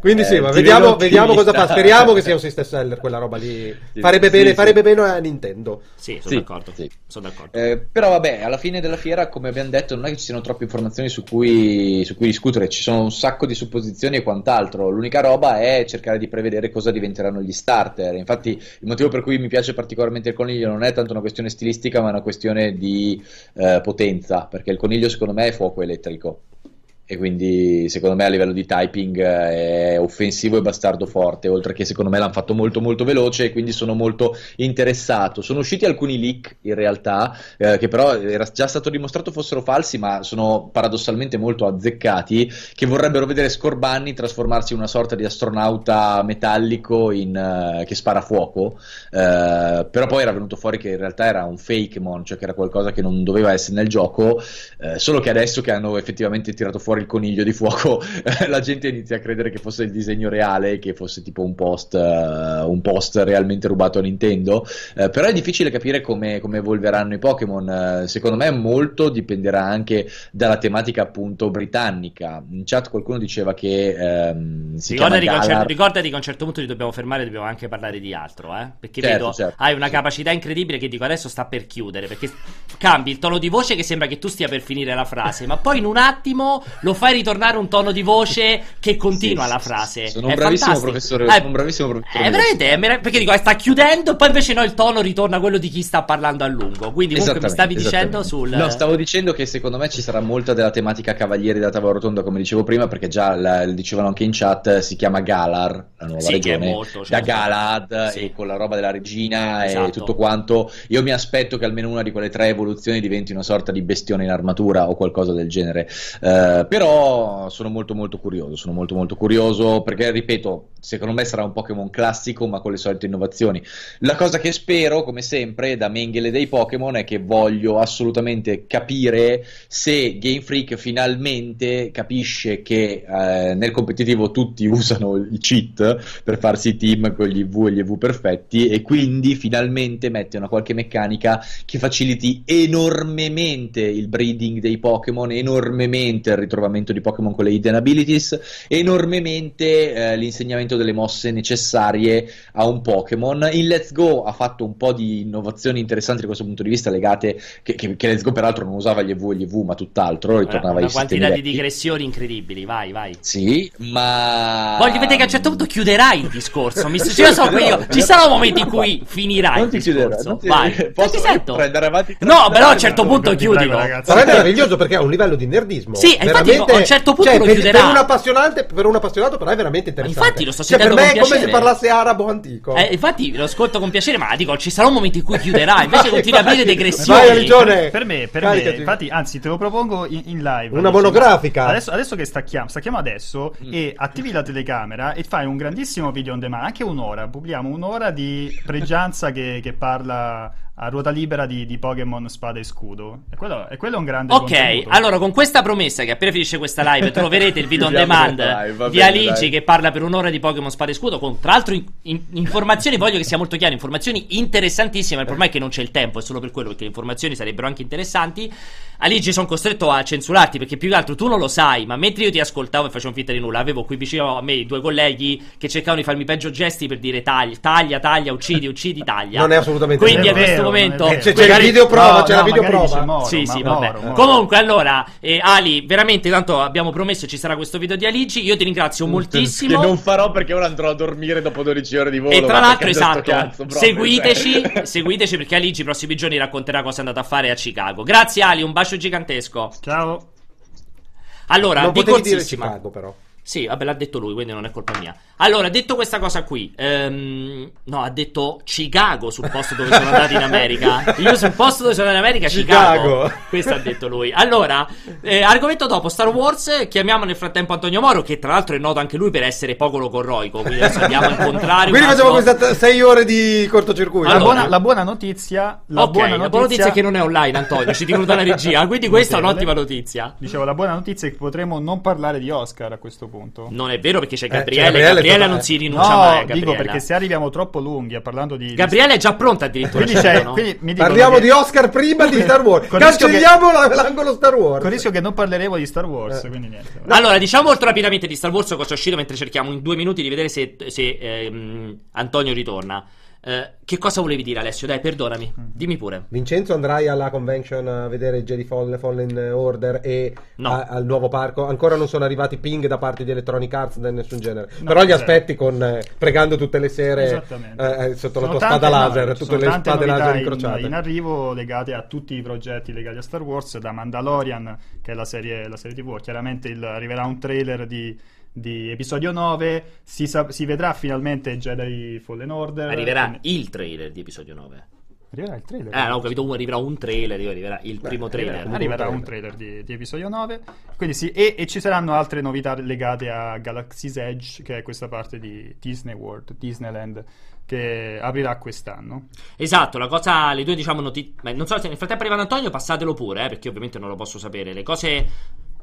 Quindi eh, sì, ma vediamo, vediamo cosa fa. Speriamo che sia un system seller quella roba lì. Farebbe bene, farebbe bene a Nintendo. Sì, sono d'accordo. Sono d'accordo. Eh, però vabbè, alla fine della fiera, come abbiamo detto, non è che ci siano troppe informazioni su cui, su cui discutere, ci sono un sacco di supposizioni e quant'altro. L'unica roba è cercare di prevedere cosa diventeranno gli starter. Infatti, il motivo per cui mi piace particolarmente il coniglio non è tanto una questione stilistica, ma una questione di eh, potenza, perché il coniglio secondo me è fuoco elettrico e quindi secondo me a livello di typing eh, è offensivo e bastardo forte, oltre che secondo me l'hanno fatto molto molto veloce e quindi sono molto interessato. Sono usciti alcuni leak in realtà, eh, che però era già stato dimostrato fossero falsi, ma sono paradossalmente molto azzeccati, che vorrebbero vedere Scorbanni trasformarsi in una sorta di astronauta metallico in, uh, che spara fuoco, uh, però poi era venuto fuori che in realtà era un fake mon, cioè che era qualcosa che non doveva essere nel gioco, uh, solo che adesso che hanno effettivamente tirato fuori fuori il coniglio di fuoco, la gente inizia a credere che fosse il disegno reale, che fosse tipo un post, uh, un post realmente rubato a Nintendo. Uh, però è difficile capire come, come evolveranno i Pokémon. Uh, secondo me molto dipenderà anche dalla tematica appunto britannica. In chat qualcuno diceva che um, si ricordati, chiama Galar... ricordati che a un certo punto ti dobbiamo fermare, dobbiamo anche parlare di altro, eh? perché certo, vedo certo, hai una capacità incredibile che dico adesso sta per chiudere, perché cambi il tono di voce che sembra che tu stia per finire la frase, ma poi in un attimo lo fai ritornare un tono di voce che continua sì, la frase. Sono un bravissimo professore. Eh, sono un bravissimo professore. È veramente, è mer- perché dico, eh, sta chiudendo, poi invece no, il tono ritorna quello di chi sta parlando a lungo. Quindi comunque mi stavi dicendo sul. No, stavo dicendo che secondo me ci sarà molta della tematica Cavalieri della Tavola Rotonda, come dicevo prima, perché già la, dicevano anche in chat, si chiama Galar, la nuova sì, regione, molto, da certo. Galad sì. e con la roba della regina esatto. e tutto quanto. Io mi aspetto che almeno una di quelle tre evoluzioni diventi una sorta di bestione in armatura o qualcosa del genere. Uh, però sono molto molto curioso, sono molto molto curioso perché ripeto, secondo me sarà un Pokémon classico ma con le solite innovazioni. La cosa che spero, come sempre, da Mengele dei Pokémon è che voglio assolutamente capire se Game Freak finalmente capisce che eh, nel competitivo tutti usano i cheat per farsi team con gli IV e gli EV perfetti e quindi finalmente mette una qualche meccanica che faciliti enormemente il breeding dei Pokémon, enormemente il ritrovamento di Pokémon con le hidden abilities, enormemente eh, l'insegnamento delle mosse necessarie a un Pokémon. In Let's Go ha fatto un po' di innovazioni interessanti da questo punto di vista legate che, che, che Let's Go peraltro non usava gli EV e gli EV ma tutt'altro, ritornava una quantità di digressioni incredibili, vai, vai. Sì, ma Voglio vedere che a un certo punto chiuderai il discorso. Mi io so che io ci sarà un momento in cui finirai non il discorso. Ti vai. Posso andare avanti? No, però a un certo punto chiudilo. Però è meraviglioso perché ha un livello di nerdismo. Sì, infatti a un certo punto cioè, lo per, chiuderà. Per un appassionato, per un appassionato però è veramente interessante. infatti lo sto cioè, per me è come piacere. se parlasse arabo antico. Eh, infatti lo ascolto con piacere, ma dico, ci sarà un momento in cui chiuderà. Invece continui a aprire Vai, degressioni. Religione. Per me, per Caricati. me, infatti, anzi, te lo propongo in, in live. Una monografica. Adesso, adesso che stacchiamo, stacchiamo adesso Mm. e attivi la telecamera e fai un grandissimo video on demand, anche un'ora. Pubbliamo un'ora di pregianza che, che parla a ruota libera di, di Pokémon Spada e Scudo. E quello, e quello è un grande Ok, contenuto. allora con questa promessa che appena finisce questa live troverete il video on demand live, di bene, Alici dai. che parla per un'ora di Pokémon Spada e Scudo con tra l'altro in- in- informazioni, voglio che sia molto chiaro, informazioni interessantissime, il problema è che non c'è il tempo, è solo per quello perché le informazioni sarebbero anche interessanti. Alici sono costretto a censurarti perché più che altro tu non lo sai, ma mentre io ti ascoltavo e facevo finta di nulla, avevo qui vicino a me i due colleghi che cercavano di farmi peggio gesti per dire taglia, taglia, taglia, uccidi, uccidi, taglia. Non è assolutamente Quindi È a vero. questo vero, momento vero. C'è, c'è la magari- videoprova, No, c'è no, la videoprova. Moro, sì, sì, Moro, vabbè. Moro. Comunque, allora, eh, Ali, veramente tanto abbiamo promesso ci sarà questo video di Alici. Io ti ringrazio moltissimo. Che non farò perché ora andrò a dormire dopo 12 ore di volo. E tra l'altro, esatto, cazzo proprio, seguiteci, cioè. seguiteci perché Alici i prossimi giorni racconterà cosa è andato a fare a Chicago. Grazie Ali, un bacio gigantesco. Ciao. Allora, Non di potevi dire. Chicago però. Sì, vabbè, l'ha detto lui, quindi non è colpa mia. Allora, detto questa cosa qui, ehm, no, ha detto Chicago sul posto dove sono andato in America. Io sul posto dove sono andato in America, Chicago. Chicago. Questo ha detto lui. Allora, eh, argomento dopo, Star Wars. Chiamiamo nel frattempo Antonio Moro, che tra l'altro è noto anche lui per essere poco locorroico. Quindi adesso andiamo a incontrare. un Quindi facciamo queste 6 ore di cortocircuito. La, Allora. buona, la buona notizia, la ok, buona la notizia, buona notizia è che non è online, Antonio. Ci dicono dalla regia. Quindi questa è un'ottima notizia. Dicevo, la buona notizia è che potremo non parlare di Oscar a questo punto. Non è vero perché c'è c'è Gabriele. Gabriele, Gabriele non si No, rinuncia mai a dico Gabriele. perché se arriviamo troppo lunghi a parlando di... Gabriele è già pronta addirittura. Quindi, c'è, dicono. quindi Parliamo che- di Oscar prima di Star Wars. Che- Cancelliamo la- l'angolo Star Wars. Con il rischio che non parleremo di Star Wars, Eh. quindi niente. Allora, diciamo molto rapidamente di Star Wars cosa è uscito mentre cerchiamo in due minuti di vedere se, se, ehm, Antonio ritorna. Eh, che cosa volevi dire, Alessio? Dai, perdonami. Mm. Dimmi pure. Vincenzo andrai alla convention a vedere Jedi Fallen, Fallen Order e No. a- al nuovo parco. Ancora non sono arrivati ping da parte di Electronic Arts da nessun genere. No, Però li zero. aspetti con eh, pregando tutte le sere eh, eh, sotto la Sono tua tante- spada no, laser, ci tutte le tante spade novità laser in- incrociate. In, arrivo legate a tutti i progetti legati a Star Wars, da Mandalorian, che è la serie, la serie TV, chiaramente il- arriverà un trailer di, di episodio 9, si, sa- si vedrà finalmente Jedi Fallen Order. Arriverà quindi- il trailer di episodio 9. Arriverà il trailer. Eh, no, ho capito. uno Arriverà un trailer. io arriverà il primo arriverà trailer. comunque. Arriverà un un trailer di, di episodio 9. Quindi sì, e, e ci saranno altre novità legate a Galaxy's Edge, che è questa parte di Disney World, Disneyland, che aprirà quest'anno. Esatto, la cosa, le due diciamo notizie. Non so se nel frattempo arriva Antonio, passatelo pure, eh, perché ovviamente non lo posso sapere. Le cose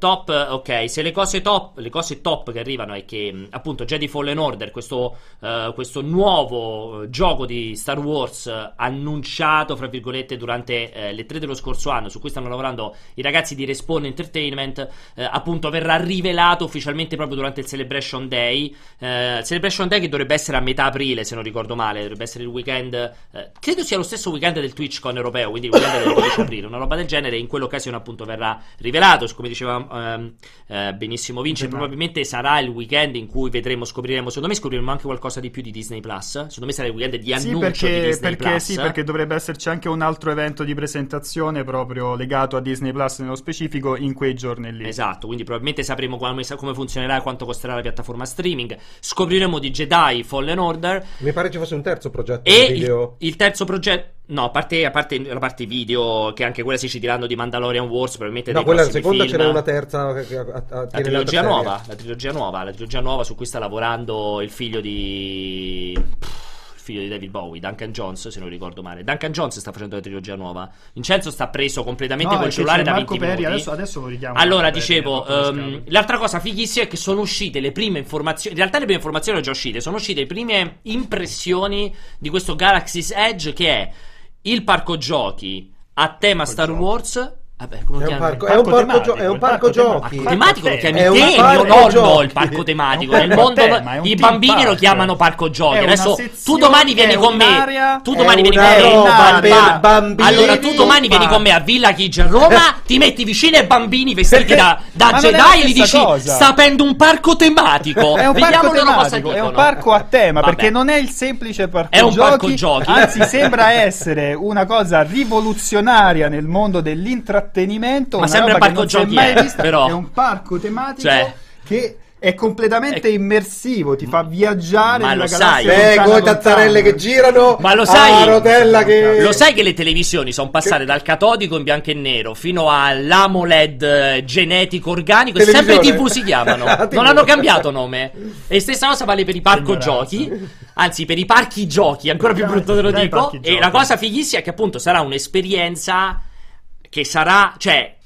top, ok, se le cose top, le cose top che arrivano è che mh, appunto Jedi Fallen Order, questo, eh, questo nuovo eh, gioco di Star Wars eh, annunciato, fra virgolette, durante le tre dello scorso anno, su cui stanno lavorando i ragazzi di Respawn Entertainment, appunto verrà rivelato ufficialmente proprio durante il Celebration Day. Celebration Day che dovrebbe essere a metà aprile, se non ricordo male, dovrebbe essere il weekend, credo sia lo stesso weekend del TwitchCon europeo, quindi il weekend del 12 aprile, una roba del genere, in quell'occasione appunto verrà rivelato, come diceva ehm, eh, benissimo Vince, probabilmente sarà il weekend in cui vedremo, scopriremo, secondo me scopriremo anche qualcosa di più di Disney Plus, secondo me sarà il weekend di Sì annuncio di perché, Disney perché, Plus. sì, perché dovrebbe esserci anche un altro evento di presentazione proprio legato a Disney Plus nello specifico in quei giorni lì. Esatto, quindi probabilmente sapremo come, come funzionerà e quanto costerà la piattaforma streaming. Scopriremo di Jedi Fallen Order. Mi pare ci fosse un terzo progetto E video. il, il terzo progetto. No, a parte, a parte, la parte video, che anche quella si ci tirando di Mandalorian Wars, probabilmente No, quella è la seconda, ce n'è una terza. Che, a, a, la trilogia nuova, la trilogia nuova, la trilogia nuova su cui sta lavorando il figlio di figlio di David Bowie, Duncan Jones, se non ricordo male. Duncan Jones sta facendo la trilogia nuova. Vincenzo sta preso completamente no, col cellulare da 20 Peri, minuti. Adesso, adesso lo richiamo. Allora, dicevo, um, l'altra cosa fighissima è che sono uscite le prime informazioni. In realtà le prime informazioni sono già uscite. Sono uscite le prime impressioni di questo Galaxy's Edge che è il parco giochi a tema Star Wars Vabbè, come è, un parco, è un parco, tematico, gio- è un parco, giochi. Parco tematico lo chiami te, mio nonno, il parco tematico. Nel mondo i bambini lo chiamano parco giochi. Adesso tu domani vieni con me. Tu domani vieni con me. Allora tu domani vieni con me a Villa Chigi a Roma, ti metti vicino ai bambini vestiti da, da Jedi e gli dici sta aprendo un parco tematico. È un parco tematico, è un parco a tema perché non è il semplice parco È un parco giochi. Anzi sembra essere una cosa rivoluzionaria nel mondo dell'intrattenimento intrattenimento. Ma sempre un parco giochi, è, vista, però. È un parco tematico cioè. che è completamente è... immersivo, ti fa viaggiare ma lo sai. Beh, tazzarelle che girano. Ma lo sai. rotella che... Lo sai che le televisioni sono passate che... dal catodico in bianco e nero fino all'AMOLED eh, genetico organico e sempre TV si chiamano. non hanno cambiato nome. E stessa cosa vale per i parco giochi. Anzi, per i parchi giochi, ancora più brutto te lo dico. E la cosa fighissima è che appunto sarà un'esperienza che sarà, cioè,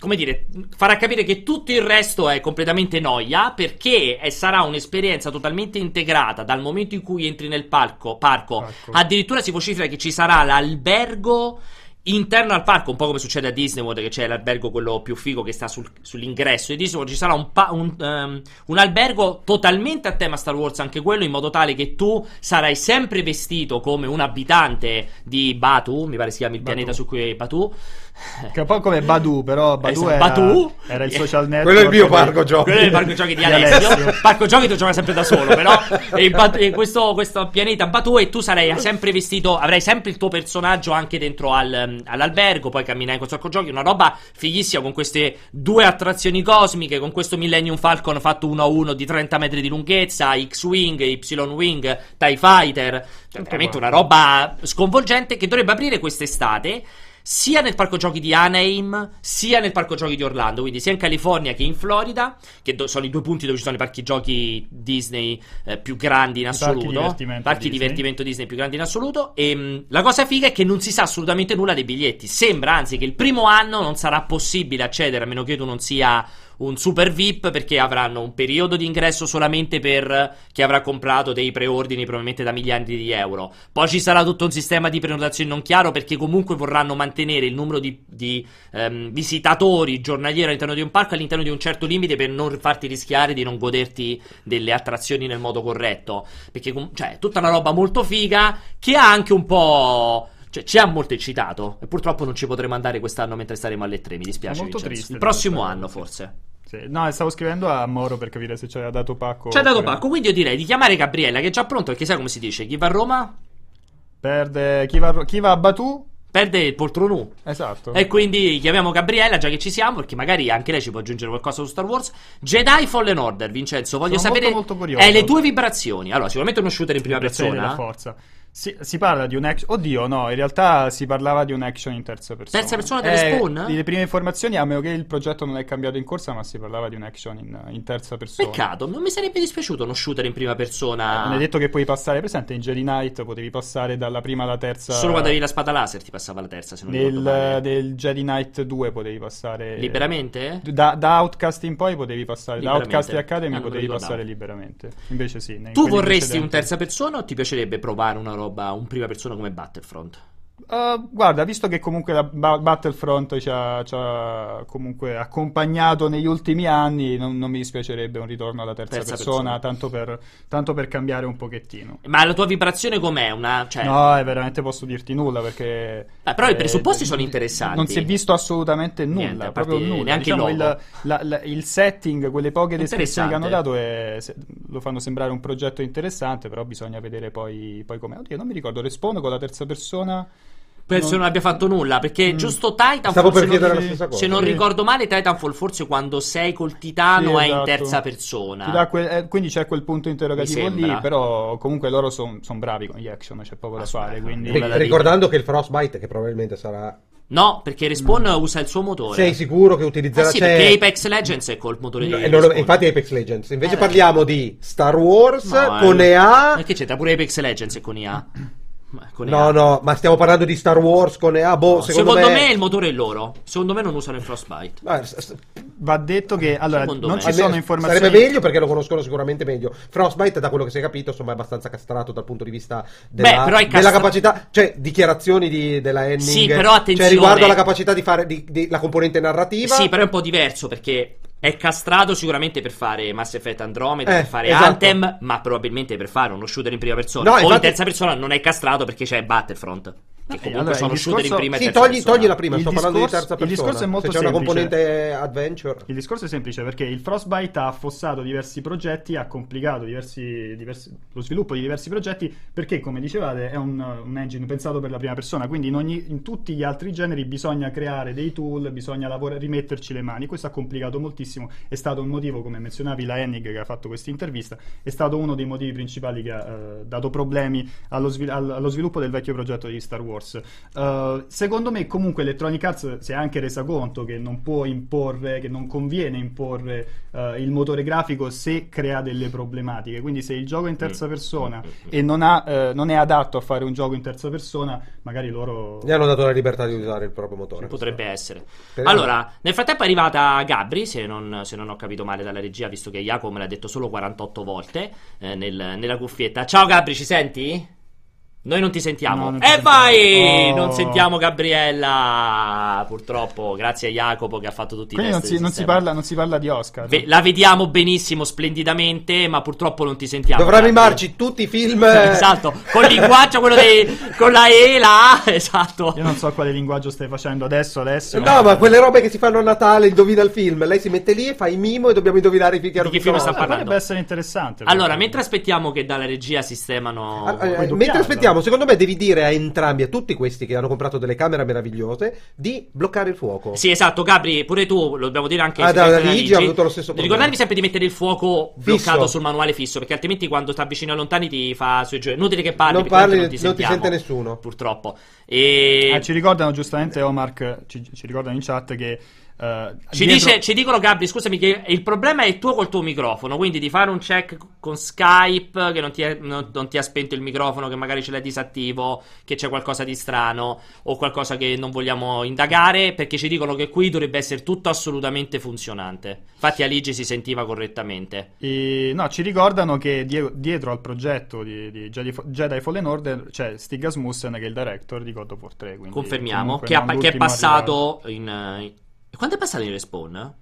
come dire, farà capire che tutto il resto è completamente noia perché sarà un'esperienza totalmente integrata dal momento in cui entri nel parco, parco. parco. addirittura si vocifera che ci sarà l'albergo interno al parco, un po' come succede a Disney World, che c'è l'albergo quello più figo che sta sul, sull'ingresso di Disney World, ci sarà un, pa- un, um, un, albergo totalmente a tema Star Wars, anche quello, in modo tale che tu sarai sempre vestito come un abitante di Batu, mi pare si chiami il Batu. pianeta su cui è Batu. Che è un po' come Badu, però Badu, esatto, era, Badu? era il social network. Quello è il mio parco giochi. Quello è il parco giochi di, di Alessio. Alessio. parco giochi tu giochi sempre da solo, però e Batu, e questo, questo, pianeta Batu e tu sarai sempre vestito, avrai sempre il tuo personaggio anche dentro al, all'albergo, poi camminare con sacco giochi, una roba fighissima con queste due attrazioni cosmiche, con questo Millennium Falcon fatto uno a uno di 30 metri di lunghezza, X-Wing, Y-Wing, TIE Fighter, cioè, veramente una roba sconvolgente che dovrebbe aprire quest'estate sia nel parco giochi di Anaheim, sia nel parco giochi di Orlando, quindi sia in California che in Florida, che do- sono i due punti dove ci sono i parchi giochi Disney eh, più grandi in assoluto. Parchi divertimento, parchi Disney. divertimento Disney più grandi in assoluto. E mh, la cosa figa è che non si sa assolutamente nulla dei biglietti. Sembra anzi che il primo anno non sarà possibile accedere, a meno che tu non sia un super VIP perché avranno un periodo di ingresso solamente per chi avrà comprato dei preordini probabilmente da miliardi di euro. Poi ci sarà tutto un sistema di prenotazione non chiaro perché comunque vorranno mantenere il numero di, di um, visitatori giornalieri all'interno di un parco all'interno di un certo limite per non farti rischiare di non goderti delle attrazioni nel modo corretto. Perché cioè, è tutta una roba molto figa che ha anche un po' Cioè, ci ha molto eccitato. E purtroppo non ci potremo andare quest'anno mentre staremo alle 3. Mi dispiace. È molto Vincenzo. triste. Il prossimo anno, forse. Sì. No, stavo scrivendo a Moro per capire se ci aveva dato pacco. Ci ha dato pacco. Quindi io direi di chiamare Gabriella, che è già pronto. Perché sai come si dice? Chi va a Roma? Perde. Chi va, chi va a Batù? perde il poltronù. Esatto. E quindi chiamiamo Gabriella, già che ci siamo, perché magari anche lei ci può aggiungere qualcosa su Star Wars. Jedi Fallen Order, Vincenzo, voglio Sono sapere molto, molto eh, le tue vibrazioni. Allora, sicuramente uno shooter in prima persona. della forza. Si, si, parla di un action. Oddio, no, in realtà si parlava di un action in terza persona. Terza persona delle eh, Spawn? Le prime informazioni, a meno che il progetto non è cambiato in corsa, ma si parlava di un action in, in terza persona. Peccato, non mi sarebbe dispiaciuto uno shooter in prima persona. Eh, non è detto che puoi passare, presente in Jedi Knight, potevi passare dalla prima alla terza. Solo quando avevi la spada laser ti passava la terza. Se non nel, del Jedi Knight 2 potevi passare. Liberamente? Da, da Outcast in poi potevi passare. Da Outcast e Academy ah, potevi passare liberamente. Invece sì. Tu vorresti un terza persona o ti piacerebbe provare una roba, un prima persona come Battlefront? Uh, guarda, visto che comunque la ba- Battlefront ci ha, ci ha, comunque accompagnato negli ultimi anni, non, non, mi dispiacerebbe un ritorno alla terza, terza persona, persona. Tanto, per, tanto, per, cambiare un pochettino. Ma la tua vibrazione com'è? Una, cioè... No, è veramente posso dirti nulla perché... Eh, però i presupposti eh, sono interessanti. Non si è visto assolutamente nulla, Niente, proprio nulla. Neanche diciamo il, la, la, il setting, quelle poche descrizioni che hanno dato è, se, lo fanno sembrare un progetto interessante, però bisogna vedere poi, poi com'è. Oddio, non mi ricordo, Respawn con la terza persona Penso non, non abbia fatto nulla perché mm. giusto Titanfall. Stavo per chiedere non, la stessa cosa. Se non sì. ricordo male, Titanfall forse quando sei col titano sì, è in esatto. terza persona. Que- eh, quindi c'è quel punto interrogativo lì. Però comunque loro sono son bravi con gli action, c'è poco da fare. Quindi... R- ricordando che il Frostbite, che probabilmente sarà No, perché Respawn no. usa il suo motore. Sei sicuro che utilizzerà? Ah, sì, perché Apex Legends è col motore no, di loro, Infatti Apex Legends. Invece eh, parliamo di Star Wars no, con eh, EA. E che c'entra pure Apex Legends con EA? Con no, no, ma stiamo parlando di Star Wars con EA. Boh, no, secondo, secondo me... me... il motore è loro. Secondo me non usano il Frostbite. Va detto che allora secondo non me. ci sono informazioni. Sarebbe meglio perché lo conoscono sicuramente meglio. Frostbite, da quello che si è capito, insomma, è abbastanza castrato dal punto di vista della, Beh, castra... della capacità, cioè dichiarazioni di, della Henning. Sì, però attenzione. Cioè, riguardo alla capacità di fare di, di, la componente narrativa. Sì, però è un po' diverso perché è castrato sicuramente per fare Mass Effect Andromeda, eh, per fare esatto. Anthem, ma probabilmente per fare uno shooter in prima persona. No, o infatti... in terza persona non è castrato perché c'è Battlefront. Che comunque allora, sono discorso... shooter in prima sì, e terza togli, togli la prima, il sto discorso, parlando di terza persona. Il discorso è molto Se c'è semplice. una componente adventure. Il discorso è semplice perché il Frostbite ha affossato diversi progetti, ha complicato diversi, diversi, lo sviluppo di diversi progetti perché, come dicevate, è un, un engine pensato per la prima persona. Quindi in, ogni, in, tutti gli altri generi bisogna creare dei tool, bisogna lavorare, rimetterci le mani. Questo ha complicato moltissimo. È stato un motivo, come menzionavi, la Ennig che ha fatto questa intervista, è stato uno dei motivi principali che ha uh, dato problemi allo, svil- allo, sviluppo del vecchio progetto di Star Wars. Uh, secondo me comunque Electronic Arts si è anche resa conto che non può imporre, che non conviene imporre uh, il motore grafico se crea delle problematiche. Quindi se il gioco è in terza mm. persona mm, mm, e non, ha, uh, non, è adatto a fare un gioco in terza persona, magari loro... Gli hanno dato la libertà di usare il proprio motore. Potrebbe essere. Però... Allora, nel frattempo è arrivata Gabri, se non, se non, ho capito male dalla regia, visto che Jacopo me l'ha detto solo 48 volte eh, nel, nella cuffietta. Ciao Gabri, ci senti? Noi non ti sentiamo. No, e vai! Oh. Non sentiamo Gabriella. Purtroppo, grazie a Jacopo che ha fatto tutti Quindi i test. Non si, non si, parla, non si parla di Oscar. Ve- la vediamo benissimo, splendidamente, ma purtroppo non ti sentiamo. Dovranno rimarci tutti i film. esatto, con il linguaggio, quello dei. con la E, la A. Esatto. Io non so quale linguaggio stai facendo adesso. adesso no, ma quelle robe che si fanno a Natale, indovina il film. Lei si mette lì e fa i mimo e dobbiamo indovinare di che film sta parlando. Potrebbe essere interessante. Allora, mentre aspettiamo che dalla regia sistemano. Allora, mentre aspettiamo vogliamo, secondo me devi dire a entrambi, a tutti questi che hanno comprato delle camere meravigliose, di bloccare il fuoco. Sì, esatto, Gabri, pure tu, lo dobbiamo dire anche ah, da, da Ligi, ha avuto lo stesso problema. Ricordatevi sempre di mettere il fuoco fisso. bloccato sul manuale fisso, perché altrimenti quando sta vicino a lontani ti fa sui giochi. Inutile che parli, non parli, non ti, non ti sente nessuno. Purtroppo. E... Ah, ci ricordano giustamente Omar, ci, ci ricordano in chat che Uh, ci, dietro... dice, ci, dicono Gabri, scusami, che il problema è il tuo col tuo microfono. Quindi di fare un check con Skype che non ti, è, non, non ti, ha spento il microfono, che magari ce l'hai disattivo, che c'è qualcosa di strano o qualcosa che non vogliamo indagare. Perché ci dicono che qui dovrebbe essere tutto assolutamente funzionante. Infatti, Aligi si sentiva correttamente. E, no, ci ricordano che die- dietro al progetto di, di Jedi, Jedi, Fallen Order c'è Stig Asmussen, che è il director di God of War 3. Confermiamo che, ha, che, è passato in e quanto è passato in respawn?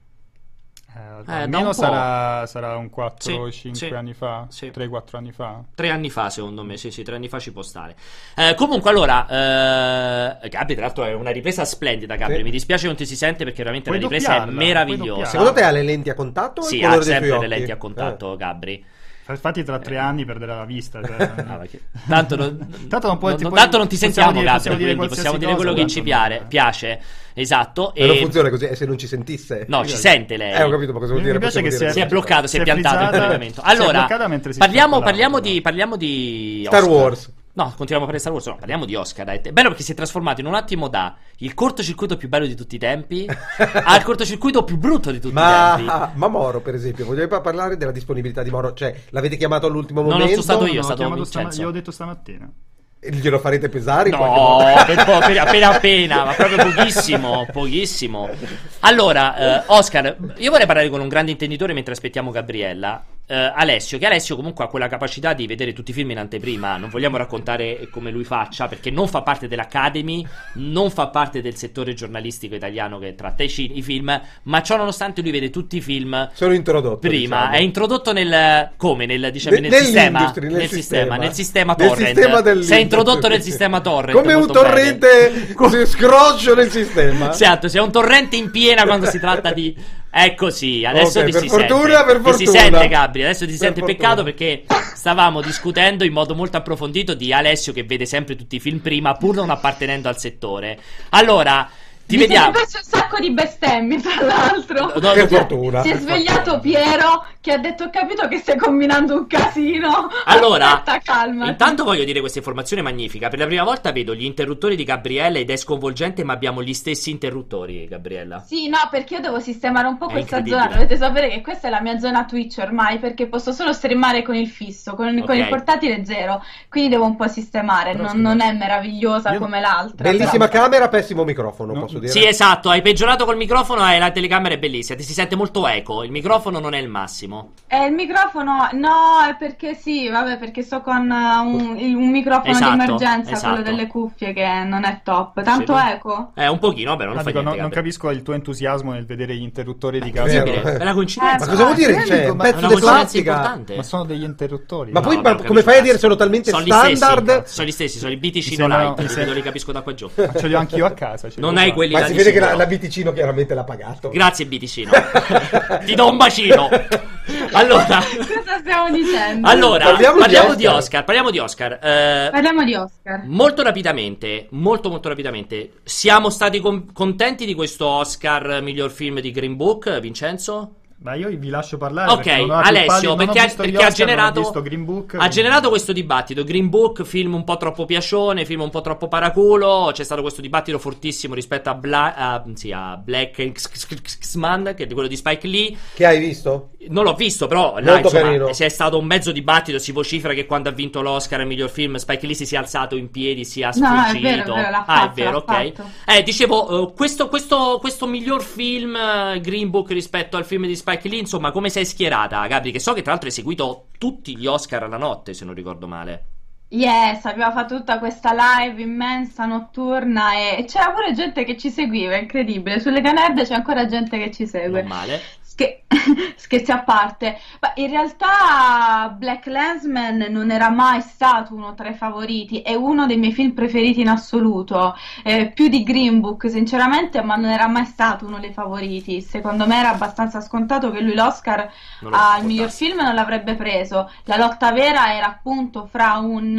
Eh, eh, almeno sarà, sarà, un 4-5 sì, sì, anni fa, sì. 3-4 anni fa. 3 anni fa, secondo me, sì, sì, 3 anni fa ci può stare. Eh, comunque, allora, eh, Gabri, tra l'altro, è una ripresa splendida. Gabri, sì. mi dispiace non ti si sente perché veramente puoi la ripresa è meravigliosa. Secondo te ha le lenti a contatto? Sì, ha sempre le lenti a contatto, eh. Gabri. Infatti, tra tre anni perderà la vista. Cioè... tanto, non, tanto, non, puoi, non, puoi, tanto non ti sentiamo, dire, Gabri. Possiamo dire, possiamo dire quello che ci piare, piace. Esatto. E non funziona così, e se non ci sentisse? No, ci sente lei. Eh, ho capito, ma cosa vuol dire? Mi piace che si è, si è bloccato, si è piantato il collegamento. Allora, parliamo, parliamo, di, parliamo di Star Wars. No, continuiamo a fare Star Wars. No, parliamo di Oscar. Dai. È bello perché si è trasformato in un attimo da il cortocircuito più bello di tutti i tempi al cortocircuito più brutto di tutti ma, i tempi. Ma Moro, per esempio, vogliamo parlare della disponibilità di Moro? Cioè, l'avete chiamato all'ultimo momento? No, non sono stato io, no, stato Vincenzo. Stama- io ho detto stamattina. Glielo farete pesare? No, appena appena, ma proprio pochissimo, pochissimo. Allora, eh, Oscar, io vorrei parlare con un grande intenditore mentre aspettiamo Gabriella Alessio, che Alessio comunque ha quella capacità di vedere tutti i film in anteprima. Non vogliamo raccontare come lui faccia, perché non fa parte dell'Academy, non fa parte del settore giornalistico italiano che tratta i, c- i film, ma ciò nonostante lui vede tutti i film. Sono introdotto. Prima, diciamo. è introdotto nel. come? Nel, diciamo, nel, sistema, nel, nel sistema. Nel sistema torrent. Sistema si è introdotto nel sistema torrent. Come un torrente così scroscio nel sistema. Esatto, c'è un torrente in piena quando si tratta di È così, adesso Ok, ti per si fortuna, sente. Ti si sente Gabri, adesso ti si sente peccato perché stavamo discutendo in modo molto approfondito di Alessio che vede sempre tutti i film prima pur non appartenendo al settore. Allora, ti Mi vediamo. sono perso un sacco di bestemmie, tra l'altro. No, Che fortuna. Si è svegliato Piero che ha detto: Ho capito che stai combinando un casino. Allora, Aspetta, calma. intanto voglio dire questa informazione magnifica. Per la prima volta vedo gli interruttori di Gabriella ed è sconvolgente, ma abbiamo gli stessi interruttori, Gabriella. Sì, no, perché io devo sistemare un po' È questa zona. Dovete sapere che questa è la mia zona Twitch ormai, perché posso solo streamare con il fisso, con, con Ok. il portatile zero. Quindi devo un po' sistemare. Non, non è meravigliosa Io- come l'altra. Bellissima però- camera, pessimo microfono, No. Posso dire. Sì, esatto, hai peggiorato col microfono e la telecamera è bellissima, ti si sente molto eco, il microfono non è il massimo. Eh, il microfono, no, è perché sì, vabbè, perché sto con uh, un, un microfono Esatto, di emergenza, esatto. quello delle cuffie, che non è top. Tanto Sì, eco? Eh, un pochino, vabbè, non fa dico, niente, non, capisco il tuo entusiasmo nel vedere gli interruttori di casa. vero. Incredibile, È una coincidenza. Eh, Ma cosa vuol dire? ma- Cioè, un È pezzo una di coincidenza plastica. importante. Ma sono degli interruttori. Ma No, poi no, ma come fai a dire sono talmente Sono gli standard? stessi, sono gli stessi, sono i BTC Mi non light, li capisco da qua giù. Ma ce li ho anch'io a casa. Non hai qua. Quelli Ma si di vede che la, la Viticino chiaramente l'ha pagato. Grazie BTC, Ti do un bacino. Allora, Cosa stiamo dicendo? allora Parliamo parliamo, di di Oscar. Oscar, parliamo di Oscar. Eh, Parliamo di Oscar. Molto rapidamente, molto molto rapidamente, siamo stati con- contenti di questo Oscar miglior film di Green Book, Vincenzo? Ma io vi lascio parlare. Ok, perché Alessio, ho perché, ha, perché ha Oscar, ho generato, Book, ha generato questo dibattito. Green Book, film un po' troppo piacione, film un po' troppo paraculo. C'è stato questo dibattito fortissimo rispetto a, Bla- a- sì, a Black X-Man, che è quello di Spike Lee. Che hai visto? Non l'ho visto, però là, insomma, carino. se è stato un mezzo dibattito. Si vocifera che quando ha vinto l'Oscar al miglior film, Spike Lee si sia alzato in piedi, sia No, no, è sfuggito. vero, è vero, ah, è fatto, vero, l'ha ok. fatto. Eh, dicevo, eh, questo, questo, questo miglior film eh, Green Book rispetto al film di Spike Lee, insomma, come sei schierata, Gabri? Che so che tra l'altro hai seguito tutti gli Oscar alla notte, se non ricordo male. Yes, abbiamo fatto tutta questa live immensa notturna e e c'era pure gente che ci seguiva, incredibile. Sulle Canerde c'è ancora gente che ci segue. Non male. Sche- scherzi a parte, ma in realtà Black Landsman non era mai stato uno tra i favoriti, è uno dei miei film preferiti in assoluto, eh, più di Green Book sinceramente, ma non era mai stato uno dei favoriti. Secondo me era abbastanza scontato che lui l'Oscar al miglior film non l'avrebbe preso. La lotta vera era appunto fra un,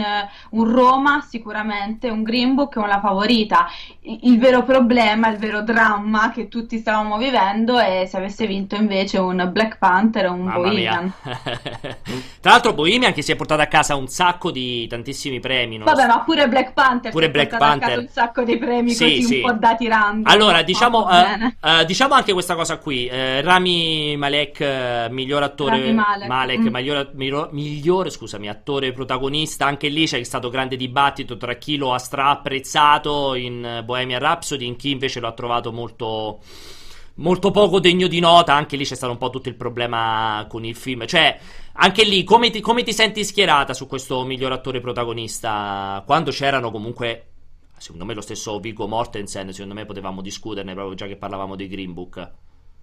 un Roma sicuramente, un Green Book e una favorita. Il, il vero problema, il vero dramma che tutti stavamo vivendo è se avesse vinto invece un Black Panther o un Mamma Bohemian. mia. Tra l'altro Bohemian che si è portato a casa un sacco di tantissimi premi. Vabbè, so. ma pure Black Panther Pure si è Black portato a Panther. casa un sacco di premi Sì, così sì. un po' dati random. Allora, diciamo, bene. eh, diciamo anche questa cosa qui. Eh, Rami Malek, miglior attore. Rami Malek, mm. miglior, miglior, miglior, scusami, attore protagonista. Anche lì c'è stato grande dibattito tra chi lo ha straapprezzato in eh, Bohemian Rhapsody, in chi invece lo ha trovato molto. Molto poco degno di nota, anche lì c'è stato un po' tutto il problema con il film. Cioè, anche lì, come ti, come ti senti schierata su questo miglior attore protagonista? Quando c'erano comunque Secondo me lo stesso Viggo Mortensen, secondo me potevamo discuterne proprio già che parlavamo di Green Book.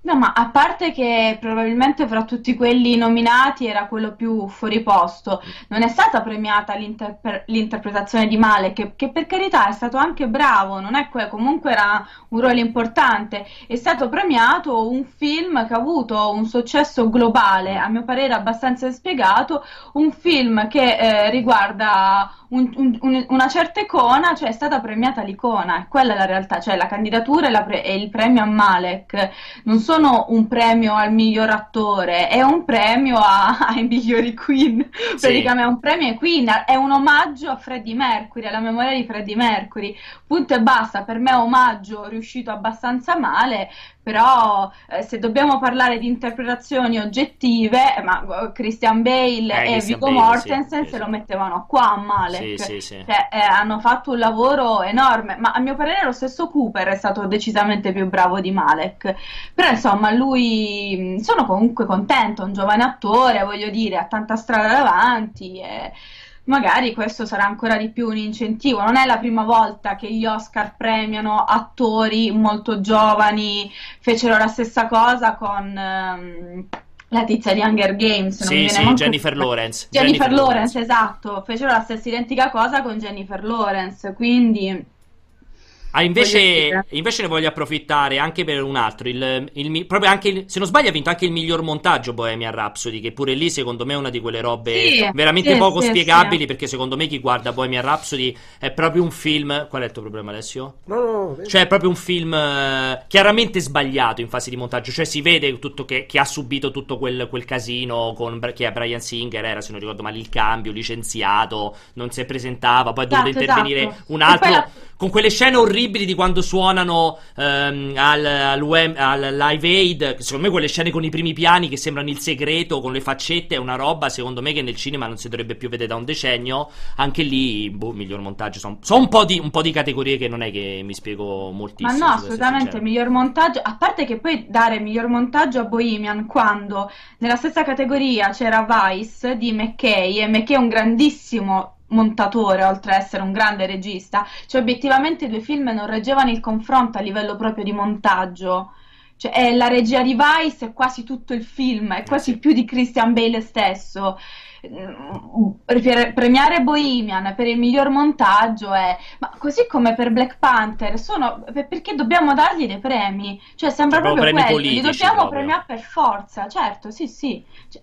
No, ma a parte che probabilmente fra tutti quelli nominati era quello più fuori posto, non è stata premiata l'interpre- l'interpretazione di Male, che, che per carità è stato anche bravo, non è que- comunque era un ruolo importante, è stato premiato un film che ha avuto un successo globale, a mio parere abbastanza spiegato, un film che eh, riguarda un- un- un- una certa icona, cioè è stata premiata l'icona, quella è la realtà, cioè la candidatura e, pre- e il premio a Malek. Non sono un premio al miglior attore, è un premio a- ai migliori Queen, praticamente è un premio ai Queen, è un omaggio a Freddie Mercury, alla memoria di Freddie Mercury, punto e basta, per me è omaggio riuscito abbastanza male, però eh, se dobbiamo parlare di interpretazioni oggettive, eh, ma eh, Christian Bale Eh, e Bale, Mortensen sì, se sì. lo mettevano qua a Malek. Sì, sì, sì. Cioè, eh, hanno fatto un lavoro enorme, ma a mio parere lo stesso Cooper è stato decisamente più bravo di Malek. Però insomma, lui sono comunque contento, è un giovane attore, voglio dire, ha tanta strada davanti e magari questo sarà ancora di più un incentivo. Non è la prima volta che gli Oscar premiano attori molto giovani, fecero la stessa cosa con ehm, la tizia di Hunger Games, non Sì, viene sì, manco- Jennifer Lawrence. Jennifer Lawrence, esatto, fecero la stessa identica cosa con Jennifer Lawrence, quindi Ah, invece, invece, ne voglio approfittare anche per un altro. Il, il, proprio anche il, se non sbaglio, ha vinto anche il miglior montaggio Bohemian Rhapsody. Che pure lì, secondo me, è una di quelle robe sì, veramente sì, poco sì, spiegabili. Perché secondo me, chi guarda Bohemian Rhapsody è proprio un film. Qual è il tuo problema, Alessio? No, no, no. Cioè, è proprio un film uh, chiaramente sbagliato in fase di montaggio. Cioè, si vede tutto che, che ha subito tutto quel, quel casino con che è Brian Singer. Era, se non ricordo male, il cambio, licenziato, non si presentava. Poi è dovuto esatto, intervenire esatto. un altro con quelle scene orribili di quando suonano um, al, al, al, Live Aid. Secondo me, quelle scene con i primi piani che sembrano il segreto, con le faccette, è una roba. Secondo me, che nel cinema non si dovrebbe più vedere da un decennio. Anche lì, boh, miglior montaggio. Sono so un, po di, un po' di categorie che non è che mi spiego moltissimo. Ma no, assolutamente. Miglior montaggio. A parte che poi dare miglior montaggio a Bohemian quando nella stessa categoria c'era Vice di McKay e McKay è un grandissimo montatore, oltre ad essere un grande regista, cioè obiettivamente i due film non reggevano il confronto a livello proprio di montaggio. Cioè, è la regia di Vice è quasi tutto il film, è quasi più di Christian Bale stesso. premiare Bohemian per il miglior montaggio è ma così come per Black Panther sono perché dobbiamo dargli dei premi cioè sembra cioè, proprio quello li dobbiamo proprio. premiare per forza certo sì sì cioè,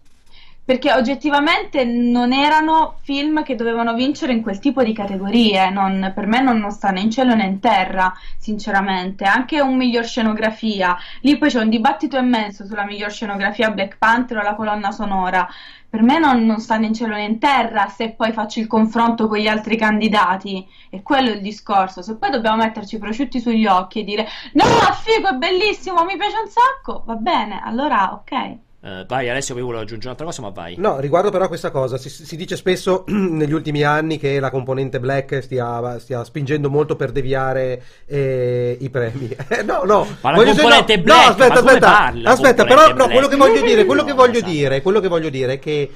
perché oggettivamente non erano film che dovevano vincere in quel tipo di categorie, non, per me non, non, sta né in cielo né in terra, sinceramente, anche un miglior scenografia, lì poi c'è un dibattito immenso sulla miglior scenografia Black Panther o la colonna sonora, per me non, non sta né in cielo né in terra se poi faccio il confronto con gli altri candidati, e quello è il discorso, se poi dobbiamo metterci i prosciutti sugli occhi e dire no, figo, è bellissimo, mi piace un sacco, va bene, allora ok. Uh, vai Alessio, poi volevo aggiungere un'altra cosa, ma vai. No, riguardo però a questa cosa, si, si, dice spesso negli ultimi anni che la componente black stia, stia spingendo molto per deviare eh, i premi. no, no. Ma la componente dire, no, black, no, aspetta, aspetta, parli, aspetta, però no, quello che voglio dire, quello che voglio dire, quello che voglio dire è che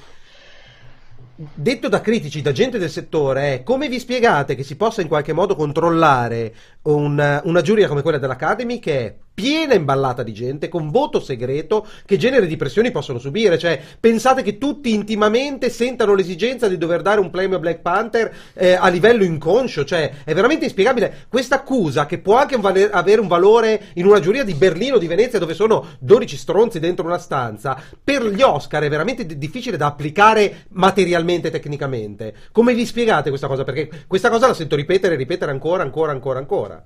detto da critici, da gente del settore, è come vi spiegate che si possa in qualche modo controllare un, una giuria come quella dell'Academy che è piena imballata di gente con voto segreto che genere di pressioni possono subire. Cioè pensate che tutti intimamente sentano l'esigenza di dover dare un premio a Black Panther eh, a livello inconscio. Cioè è veramente inspiegabile. Questa accusa che può anche un avere un valore in una giuria di Berlino di Venezia dove sono 12 stronzi dentro una stanza per gli Oscar è veramente d- difficile da applicare materialmente tecnicamente. Come vi spiegate questa cosa? Perché questa cosa la sento ripetere ripetere ancora ancora ancora ancora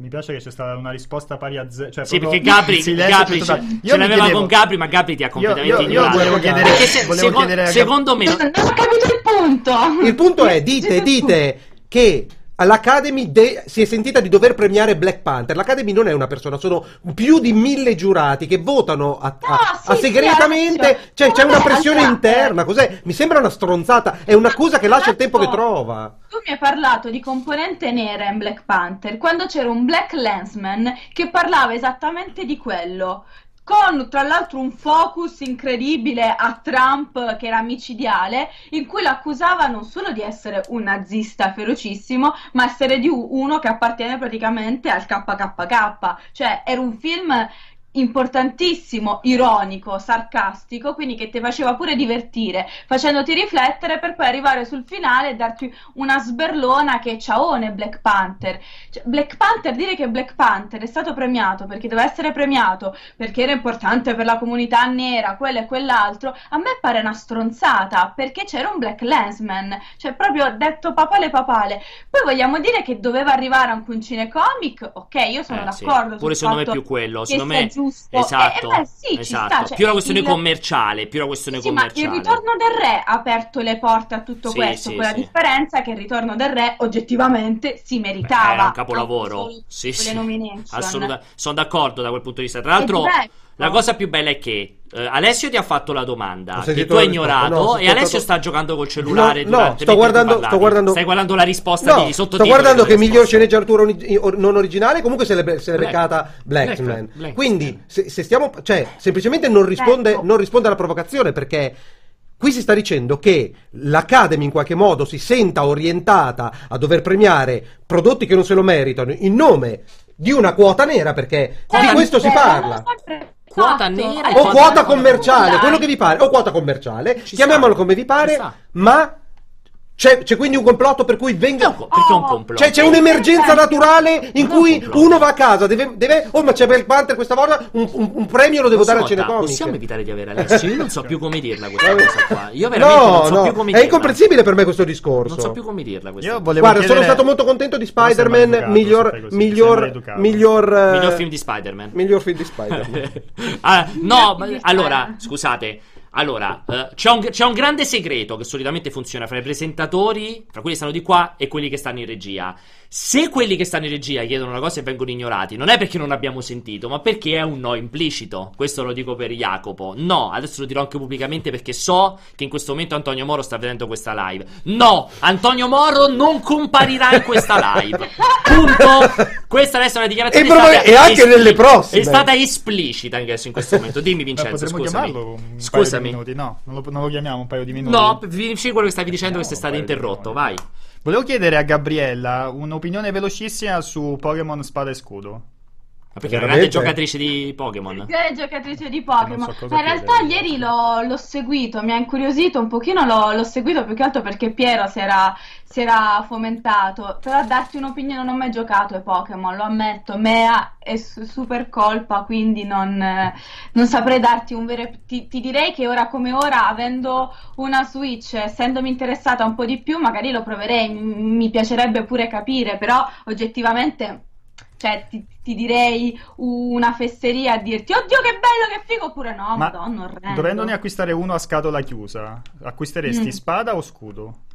mi piace che c'è stata una risposta pari a zero. Cioè sì, perché Gabri, Gabri ce, ce l'aveva chiedevo, con Gabri, ma Gabri ti ha completamente io, io, io volevo chiedere, se, volevo secondo, chiedere secondo me. Non ho capito il punto. Il punto è: dite, dite che L'Academy de- si è sentita di dover premiare Black Panther. L'Academy non è una persona, sono più di mille giurati che votano a, a, no, sì, a segretamente. Sì, cioè, c'è una pressione interna. Cos'è? Mi sembra una stronzata. È un'accusa che lascia il tempo che trova. Tu mi hai parlato di componente nera in Black Panther quando c'era un Black Lensman che parlava esattamente di quello con tra l'altro un focus incredibile a Trump che era micidiale, in cui lo accusava non solo di essere un nazista ferocissimo, ma essere di uno che appartiene praticamente al KKK. Cioè, era un film importantissimo, ironico, sarcastico, quindi che ti faceva pure divertire, facendoti riflettere per poi arrivare sul finale e darti una sberlona che ciaone Black Panther. Cioè, Black Panther, dire che Black Panther è stato premiato perché doveva essere premiato, perché era importante per la comunità nera, quello e quell'altro, a me pare una stronzata, perché c'era un Black Lensman, cioè proprio detto papale papale. Poi vogliamo dire che doveva arrivare anche un cinecomic, ok, io sono eh, d'accordo. Sì. Pure secondo me è più quello, secondo me giusto. Esatto, eh, beh, sì, esatto. Sta, cioè, più la questione il... commerciale, più la questione sì, commerciale. Ma il ritorno del re ha aperto le porte a tutto sì, questo, sì, con la differenza che il ritorno del re oggettivamente si meritava. Era un capolavoro. Sì, sì. Sono d'accordo da quel punto di vista. Tra l'altro, la cosa più bella è che Uh, Alessio ti ha fatto la domanda che tu hai ignorato no, e Alessio sta giocando col cellulare no, no sto guardando, sto guardando stai guardando la risposta no, di sto guardando che miglior sceneggiatura non originale comunque se l'è, se l'è beccata Blackman. Black, Black, quindi se, se, stiamo cioè semplicemente non risponde, ecco. non risponde alla provocazione perché Qui si sta dicendo che l'Academy in qualche modo si senta orientata a dover premiare prodotti che non se lo meritano in nome di una quota nera perché eh, di questo si parla quota nera o quota commerciale, quello che vi pare, o quota commerciale, Ci chiamiamolo sta. come vi pare, ma C'è, c'è, quindi un complotto per cui venga. No, perché un complotto? Cioè, c'è un'emergenza naturale in cui uno va a casa, deve, deve. Oh, ma c'è Black Panther questa volta. Un, un, un premio lo devo dare al cinecomic. Possiamo evitare di avere Alessio? Io non so più come dirla questa cosa qua. Io veramente no, non so no, più come dirla. È incomprensibile per me questo discorso. Non so più come dirla. Questa Io volevo Guarda, chiedere... sono stato molto contento di Spider-Man. Educato, miglior. Miglior. Miglior, uh... miglior film di Spider-Man. Miglior film di Spider-Man. ah, no, ma, allora, scusate. Allora, uh, c'è, un, c'è, un, grande segreto che solitamente funziona fra i presentatori, fra quelli che stanno di qua e quelli che stanno in regia. Se quelli che stanno in regia chiedono una cosa e vengono ignorati, non è perché non abbiamo sentito, ma perché è un no implicito. Questo lo dico per Jacopo. No, adesso lo dirò anche pubblicamente perché so che in questo momento Antonio Moro sta vedendo questa live. No, Antonio Moro non comparirà in questa live. Punto. Questa adesso è una dichiarazione e, stata e anche espli- nelle prossime. È stata esplicita anche adesso in questo momento. Dimmi Vincenzo, scusami. Scusami. No, non lo, non lo, chiamiamo un paio di minuti. No, finisci quello che stavi dicendo che sei stato interrotto, vai. Volevo chiedere a Gabriella un'opinione velocissima su Pokémon Spada e Scudo. Perché è una grande giocatrice di Pokémon. Grande giocatrice di Pokémon. So Ma in realtà ieri l'ho, l'ho, seguito, mi ha incuriosito un pochino, l'ho, l'ho, seguito più che altro perché Piero si era, si era fomentato. Però a darti un'opinione non ho mai giocato ai Pokémon, lo ammetto. Mea è super colpa, quindi non, non saprei darti un vero... Ti, ti, direi che ora come ora, avendo una Switch, essendomi interessata un po' di più, magari lo proverei, mi piacerebbe pure capire, però oggettivamente cioè ti, ti, direi una fesseria a dirti oddio che bello che figo oppure no Ma madonna orrendo dovendone acquistare uno a scatola chiusa acquisteresti mm. spada o scudo?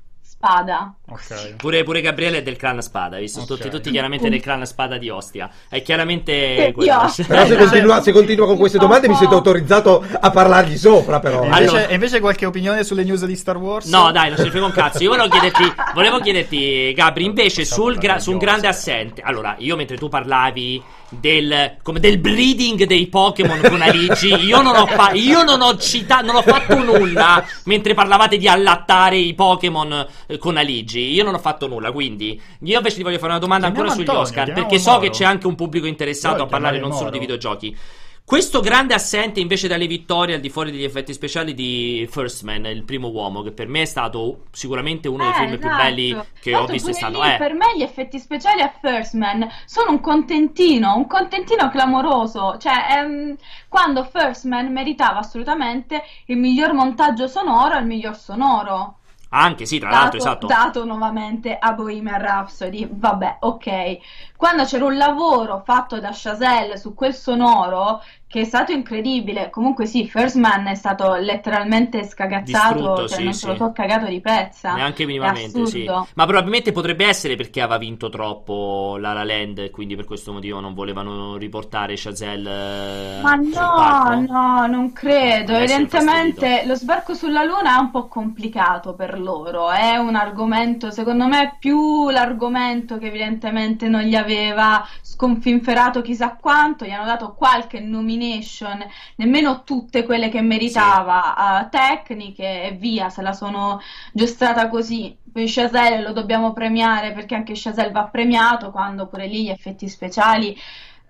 Spada. Okay. Pure, pure, Gabriele è del clan Spada, visto? Okay. Tutti, tutti, chiaramente del clan Spada di Ostia. È chiaramente quello. Però se continua, se continua, con queste domande mi sento autorizzato a parlargli sopra, però. E invece, allora... invece, qualche opinione sulle news di Star Wars? No, dai, non ce ne frega un cazzo. Io volevo chiederti, volevo chiederti Gabri, invece sul, gra- su un grande assente. Allora, io mentre tu parlavi del, come del breeding dei Pokémon con Aligi. Io non ho, fa- io non ho citato, non ho fatto nulla mentre parlavate di allattare i Pokémon eh, con Aligi. Io non ho fatto nulla. Quindi, io invece ti voglio fare una domanda chiamiamo ancora Antonio, sugli Oscar. Perché so che c'è anche un pubblico interessato Però a parlare non solo di videogiochi. Questo grande assente invece dalle vittorie al di fuori degli effetti speciali di First Man, il primo uomo, che per me è stato sicuramente uno dei eh, film esatto. più belli che Tanto ho visto quest'anno. Eh. Per me gli effetti speciali a First Man sono un contentino, un contentino clamoroso. Cioè, ehm, quando First Man meritava assolutamente il miglior montaggio sonoro e il miglior sonoro. Anche sì, tra dato, l'altro, esatto. Dato nuovamente a Bohemian Rhapsody. Vabbè, ok. Quando c'era un lavoro fatto da Chazelle su quel sonoro che è stato incredibile. Comunque sì, First Man è stato letteralmente scagazzato, Distrutto, cioè sì, non se lo so cagato di pezza. Neanche minimamente, sì. Ma probabilmente potrebbe essere perché aveva vinto troppo La La Land, quindi per questo motivo non volevano riportare Chazelle eh, Ma no, no, non credo. Evidentemente lo sbarco sulla Luna è un po' complicato per loro, è un argomento, secondo me, più l'argomento che evidentemente non gli aveva sconfinferato chissà quanto, gli hanno dato qualche nomination nemmeno tutte quelle che meritava, sì. uh, tecniche e via, se la sono giostrata così. Poi Chazelle lo dobbiamo premiare perché anche Chazelle va premiato quando pure lì gli effetti speciali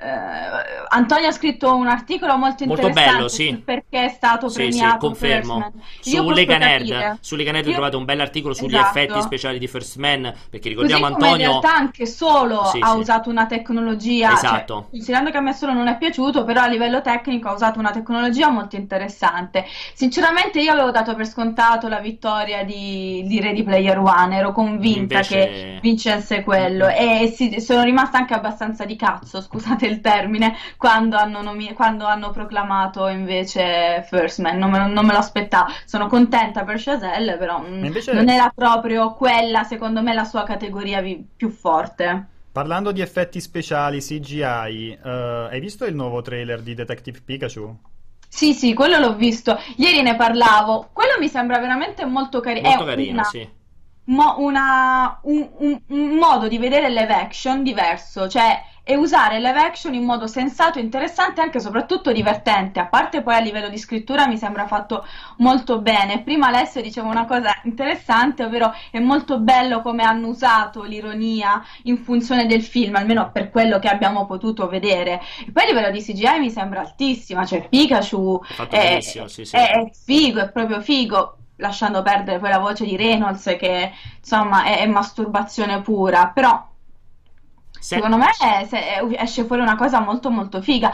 Uh, Antonio ha scritto un articolo molto, molto bello, sì. perché è stato sì, premiato. Sì, confermo. Su Lega Nerd, su Lega Nerd Io... trovate un bell'articolo sugli esatto. effetti speciali di First Man. Perché ricordiamo Così Antonio. in realtà anche solo sì, ha sì. usato una tecnologia. Cioè, esatto. Cioè, considerando che a me solo non è piaciuto, però a livello tecnico ha usato una tecnologia molto interessante. Sinceramente, io avevo dato per scontato la vittoria di, di Ready Player One. Ero convinta Invece... che vincesse quello. E sì, sono rimasta anche abbastanza di cazzo, scusate il termine, quando hanno, nomi- quando hanno proclamato invece First Man. Non me, non me lo aspettavo. Sono contenta per Chazelle, però mm, invece... non era proprio quella, secondo me, la sua categoria vi- più forte. Parlando di effetti speciali, CGI, uh, eh, hai visto il nuovo trailer di Detective Pikachu? Sì, sì, quello l'ho visto. Ieri ne parlavo. Quello mi sembra veramente molto, cari- molto carino. Una... Sì. Mo- una, un, un, un, modo di vedere live action diverso, cioè e usare live action in modo sensato, interessante e anche soprattutto divertente. A parte poi a livello di scrittura mi sembra fatto molto bene. Prima Alessio diceva una cosa interessante, ovvero è molto bello come hanno usato l'ironia in funzione del film, almeno per quello che abbiamo potuto vedere. E poi a livello di CGI mi sembra altissima, cioè Pikachu è, è, sì, sì. è figo, è proprio figo lasciando perdere poi la voce di Reynolds che insomma è, è masturbazione pura, però se... secondo me è, esce fuori una cosa molto molto figa.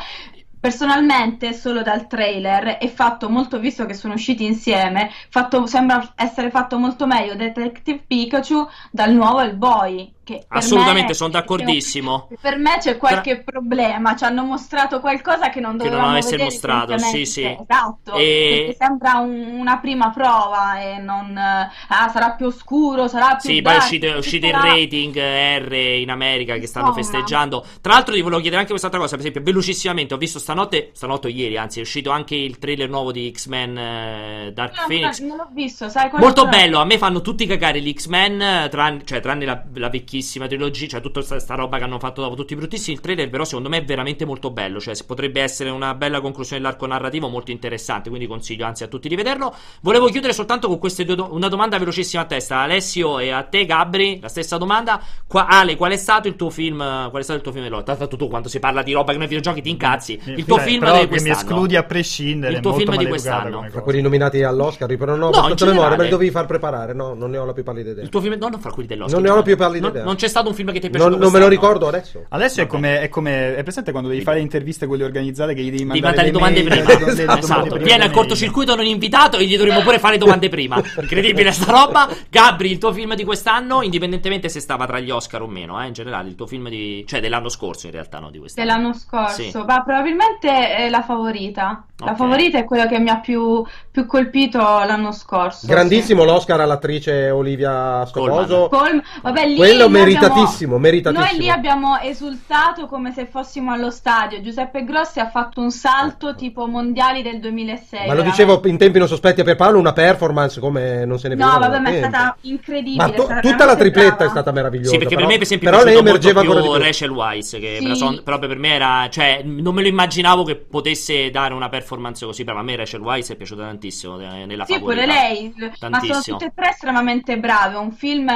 Personalmente, solo dal trailer è fatto molto, visto che sono usciti insieme, fatto, sembra essere fatto molto meglio Detective Pikachu dal nuovo El Boy. Assolutamente, sono d'accordissimo. Per me c'è qualche Tra... problema, ci hanno mostrato qualcosa che non dovevano che non essere mostrato, sì, sì. Esatto, e... sembra un, una prima prova e non... Ah, sarà più oscuro, sarà più... Sì, dark, poi è uscito, è uscito il rating R in America che stanno festeggiando. Tra l'altro ti volevo chiedere anche quest'altra cosa, per esempio, velocissimamente, ho visto stanotte, stanotte ieri, anzi è uscito anche il trailer nuovo di X-Men eh, Dark no, Phoenix. Non l'ho visto, sai Molto bello, a me fanno tutti cagare gli X-Men, tranne, cioè tranne la, la vecchissima bruttissima trilogia, cioè tutta questa roba che hanno fatto dopo tutti bruttissimi. Il trailer, però, secondo me è veramente molto bello. Cioè, potrebbe essere una bella conclusione dell'arco narrativo, molto interessante. Quindi consiglio anzi a tutti di vederlo. Volevo chiudere soltanto con queste due do- una domanda velocissima a testa. Alessio e a te, Gabri, la stessa domanda. Qua, Ale, qual è stato il tuo film? Qual è stato il tuo film? Tanto tu, quando si parla di roba che non è videogiochi, ti incazzi. Il tuo film di quest'anno. mi escludi a prescindere. Il tuo film di quest'anno. Tra quelli nominati all'Oscar, però no, no in memoria, me li dovevi far preparare. No, non ne ho la più pallida idea. Il tuo film, no, non fra quelli dell'Oscar. Non ne ho la più pallida idea. Non c'è stato un film che ti è piaciuto non, non me lo ricordo adesso. Adesso è come, è come, è presente quando devi fare le interviste quelle organizzate che gli devi mandare, mandare le domande mail, prima. Esatto. esatto. Viene al cortocircuito non invitato e gli dovremmo pure fare domande prima. Incredibile sta roba. Gabri, il tuo film di quest'anno, indipendentemente se stava tra gli Oscar o meno, eh, in generale, il tuo film di... cioè dell'anno scorso in realtà, no, di quest'anno. Dell'anno scorso, sì. ma probabilmente è la favorita. La okay. favorita è quella che mi ha più, più colpito l'anno scorso. Grandissimo sì. l'Oscar all'attrice Olivia Scoposo. Colm. Vabbè, lì Quello meritatissimo, abbiamo... meritatissimo. Noi lì abbiamo esultato come se fossimo allo stadio. Giuseppe Grossi ha fatto un salto tipo mondiali del 2006. Ma lo dicevo in tempi non sospetti a per Paolo, una performance come non se ne vede. No, vabbè, ma è stata incredibile. Ma to- tutta la tripletta brava. è stata meravigliosa. Sì, perché però, per me, per esempio, però lei emergeva di più Rachel Weisz, che sì. son, proprio per me era, cioè, non me lo immaginavo che potesse dare una performance così brava. A me Rachel Weisz è piaciuta tantissimo eh, nella sì, favorita. Sì, pure lei, tantissimo. ma sono tutte e tre estremamente brave. Un film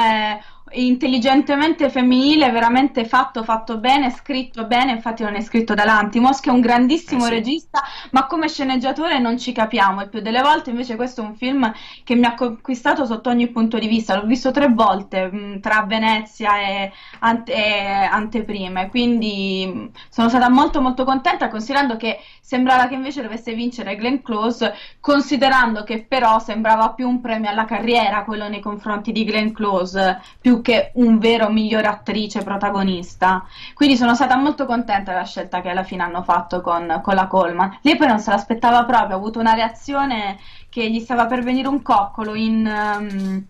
intelligentemente femminile, veramente fatto, fatto bene, scritto bene, infatti non è scritto da Lantimos, che è un grandissimo eh sì. regista, ma come sceneggiatore non ci capiamo, il più delle volte invece questo è un film che mi ha conquistato sotto ogni punto di vista, l'ho visto tre volte mh, tra Venezia e, ante- e anteprime, quindi mh, sono stata molto molto contenta considerando che sembrava che invece dovesse vincere Glenn Close, considerando che però sembrava più un premio alla carriera quello nei confronti di Glenn Close, più che un vero migliore attrice protagonista. Quindi sono stata molto contenta della scelta che alla fine hanno fatto con, con la Coleman. Lei poi non se l'aspettava proprio, ha avuto una reazione che gli stava per venire un coccolo in... Um,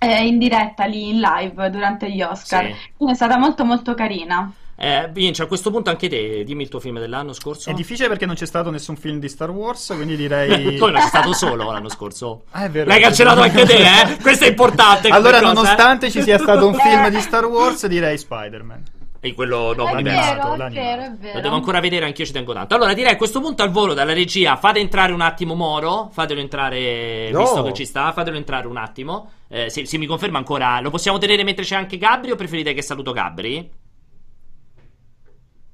eh, in diretta lì in live durante gli Oscar. Sì. Quindi è stata molto molto carina. Eh, Vince, a questo punto anche te, dimmi il tuo film dell'anno scorso. È difficile perché non c'è stato nessun film di Star Wars, quindi direi... Come non c'è stato solo l'anno scorso? Ah, è vero. L'hai cancellato anche te, eh? Questo è importante. Allora, nonostante cosa, ci sia stato un film di Star Wars, direi Spider-Man. E quello no, è vero, è vero, è vero. Lo devo ancora vedere, anch'io ci tengo tanto. Allora, direi a questo punto al volo dalla regia, fate entrare un attimo Moro, fatelo entrare, no. visto che ci sta, fatelo entrare un attimo. Eh, se, se mi conferma ancora, lo possiamo tenere mentre c'è anche Gabri o preferite che saluto Gabri?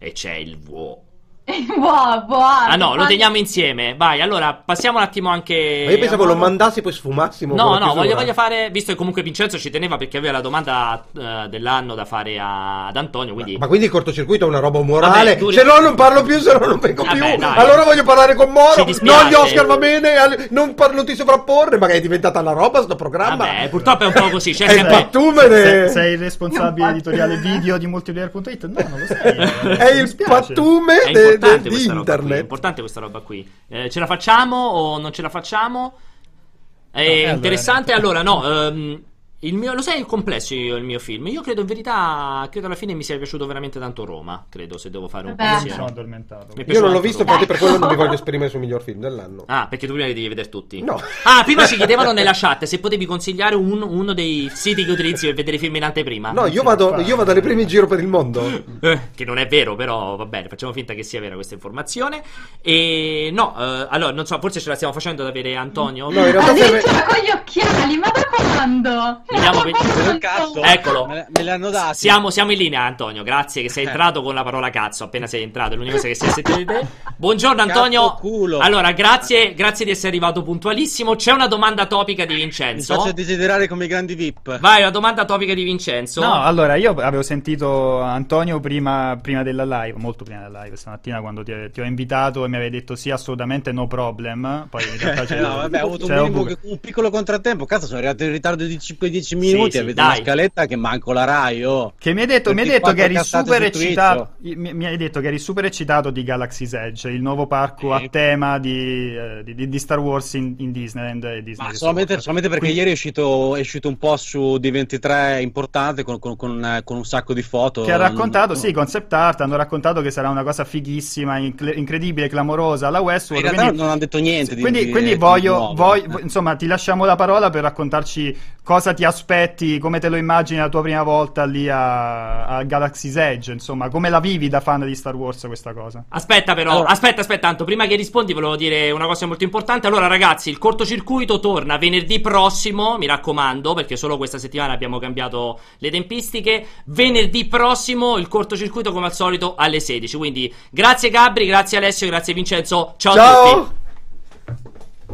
E c'è il vuo. Buono, buono. Ah no, lo teniamo insieme. Vai, allora passiamo un attimo anche. Ma io pensavo lo mandassi poi sfumassimo. No, no, voglio, voglio, fare. Visto che comunque Vincenzo ci teneva perché aveva la domanda uh, dell'anno da fare a, ad Antonio. Quindi... Ma, ma, quindi il cortocircuito è una roba morale. Vabbè, se no, non parlo più, se no non vengo Vabbè, più. Dai. Allora voglio parlare con Moro. No, gli Oscar va bene. Non, par- non ti sovrapporre. Ma è diventata la roba sto programma. Vabbè, purtroppo è un po' così. C'è è sempre... pattumene. Sei, sei il responsabile editoriale video di multiplayer.it? No, non lo sei. è il pattume di internet internet. È importante questa roba qui. Eh, ce la facciamo o non ce la facciamo? È no, interessante. Allora, no. Il mio, lo sai il complesso io, il mio film? Io credo in verità, credo alla fine mi sia piaciuto veramente tanto Roma, credo se devo fare un po' Mi sono addormentato. Io non l'ho visto, infatti per quello non mi voglio esprimere sul miglior film dell'anno. Ah, perché tu prima li devi vedere tutti? No. Ah, prima ci chiedevano nella chat se potevi consigliare un, uno dei siti che utilizzi per vedere film in anteprima. No, io vado, io vado alle prime in giro per il mondo. Eh, che non è vero, però va bene, facciamo finta che sia vera questa informazione. E no, eh, allora, non so, forse ce la stiamo facendo ad avere Antonio. No, in realtà serve... con gli occhiali, ma da quando? Vediamo che... cazzo. Eccolo. Me, l'hanno dato. Siamo, siamo, in linea, Antonio. Grazie che sei entrato con la parola cazzo. Appena sei entrato, è l'unica cosa che si è sentito di te. Buongiorno, Antonio. Allora, grazie, grazie di essere arrivato puntualissimo. C'è una domanda topica di Vincenzo. Mi faccio desiderare come i grandi VIP. Vai, una domanda topica di Vincenzo. No, allora, io avevo sentito Antonio prima, prima della live, molto prima della live, stamattina quando ti, ti, ho invitato e mi avevi detto sì, assolutamente no problem. Poi in realtà c'è. no, vabbè, ho avuto un, minimo, un, piccolo contrattempo. Cazzo, sono arrivato in ritardo di 5-10 minuti. Sì, sì, avete una scaletta che manco la Rai. Oh. Che mi hai detto, mi hai detto che eri super eccitato. Mi, mi, hai detto che eri super eccitato di Galaxy's Edge, il nuovo parco sì. a tema di, uh, di, di, Star Wars in, in Disneyland. E Disney Ma solamente, solamente, perché Quindi... ieri è uscito, è uscito, un po' su D23 importante con, con, con, con, un sacco di foto. Che ha raccontato, non... sì, concept art, hanno raccontato che sarà una cosa fighissima, incredibile, clamorosa alla Westworld. In realtà quindi, non hanno detto niente. Di, quindi, di, quindi voglio, voglio, insomma, ti lasciamo la parola per raccontarci cosa ti aspetti, come te lo immagini la tua prima volta lì a, a Galaxy's Edge, insomma, come la vivi da fan di Star Wars questa cosa? Aspetta però, allora. aspetta, aspetta, tanto, prima che rispondi volevo dire una cosa molto importante. Allora ragazzi, il cortocircuito torna venerdì prossimo, mi raccomando, perché solo questa settimana abbiamo cambiato le tempistiche. Venerdì prossimo il cortocircuito come al solito alle 16. Quindi grazie Gabri, grazie Alessio, grazie Vincenzo. Ciao, Ciao. a tutti.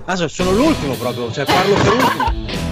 Ah, sono l'ultimo proprio, cioè parlo per ultimo.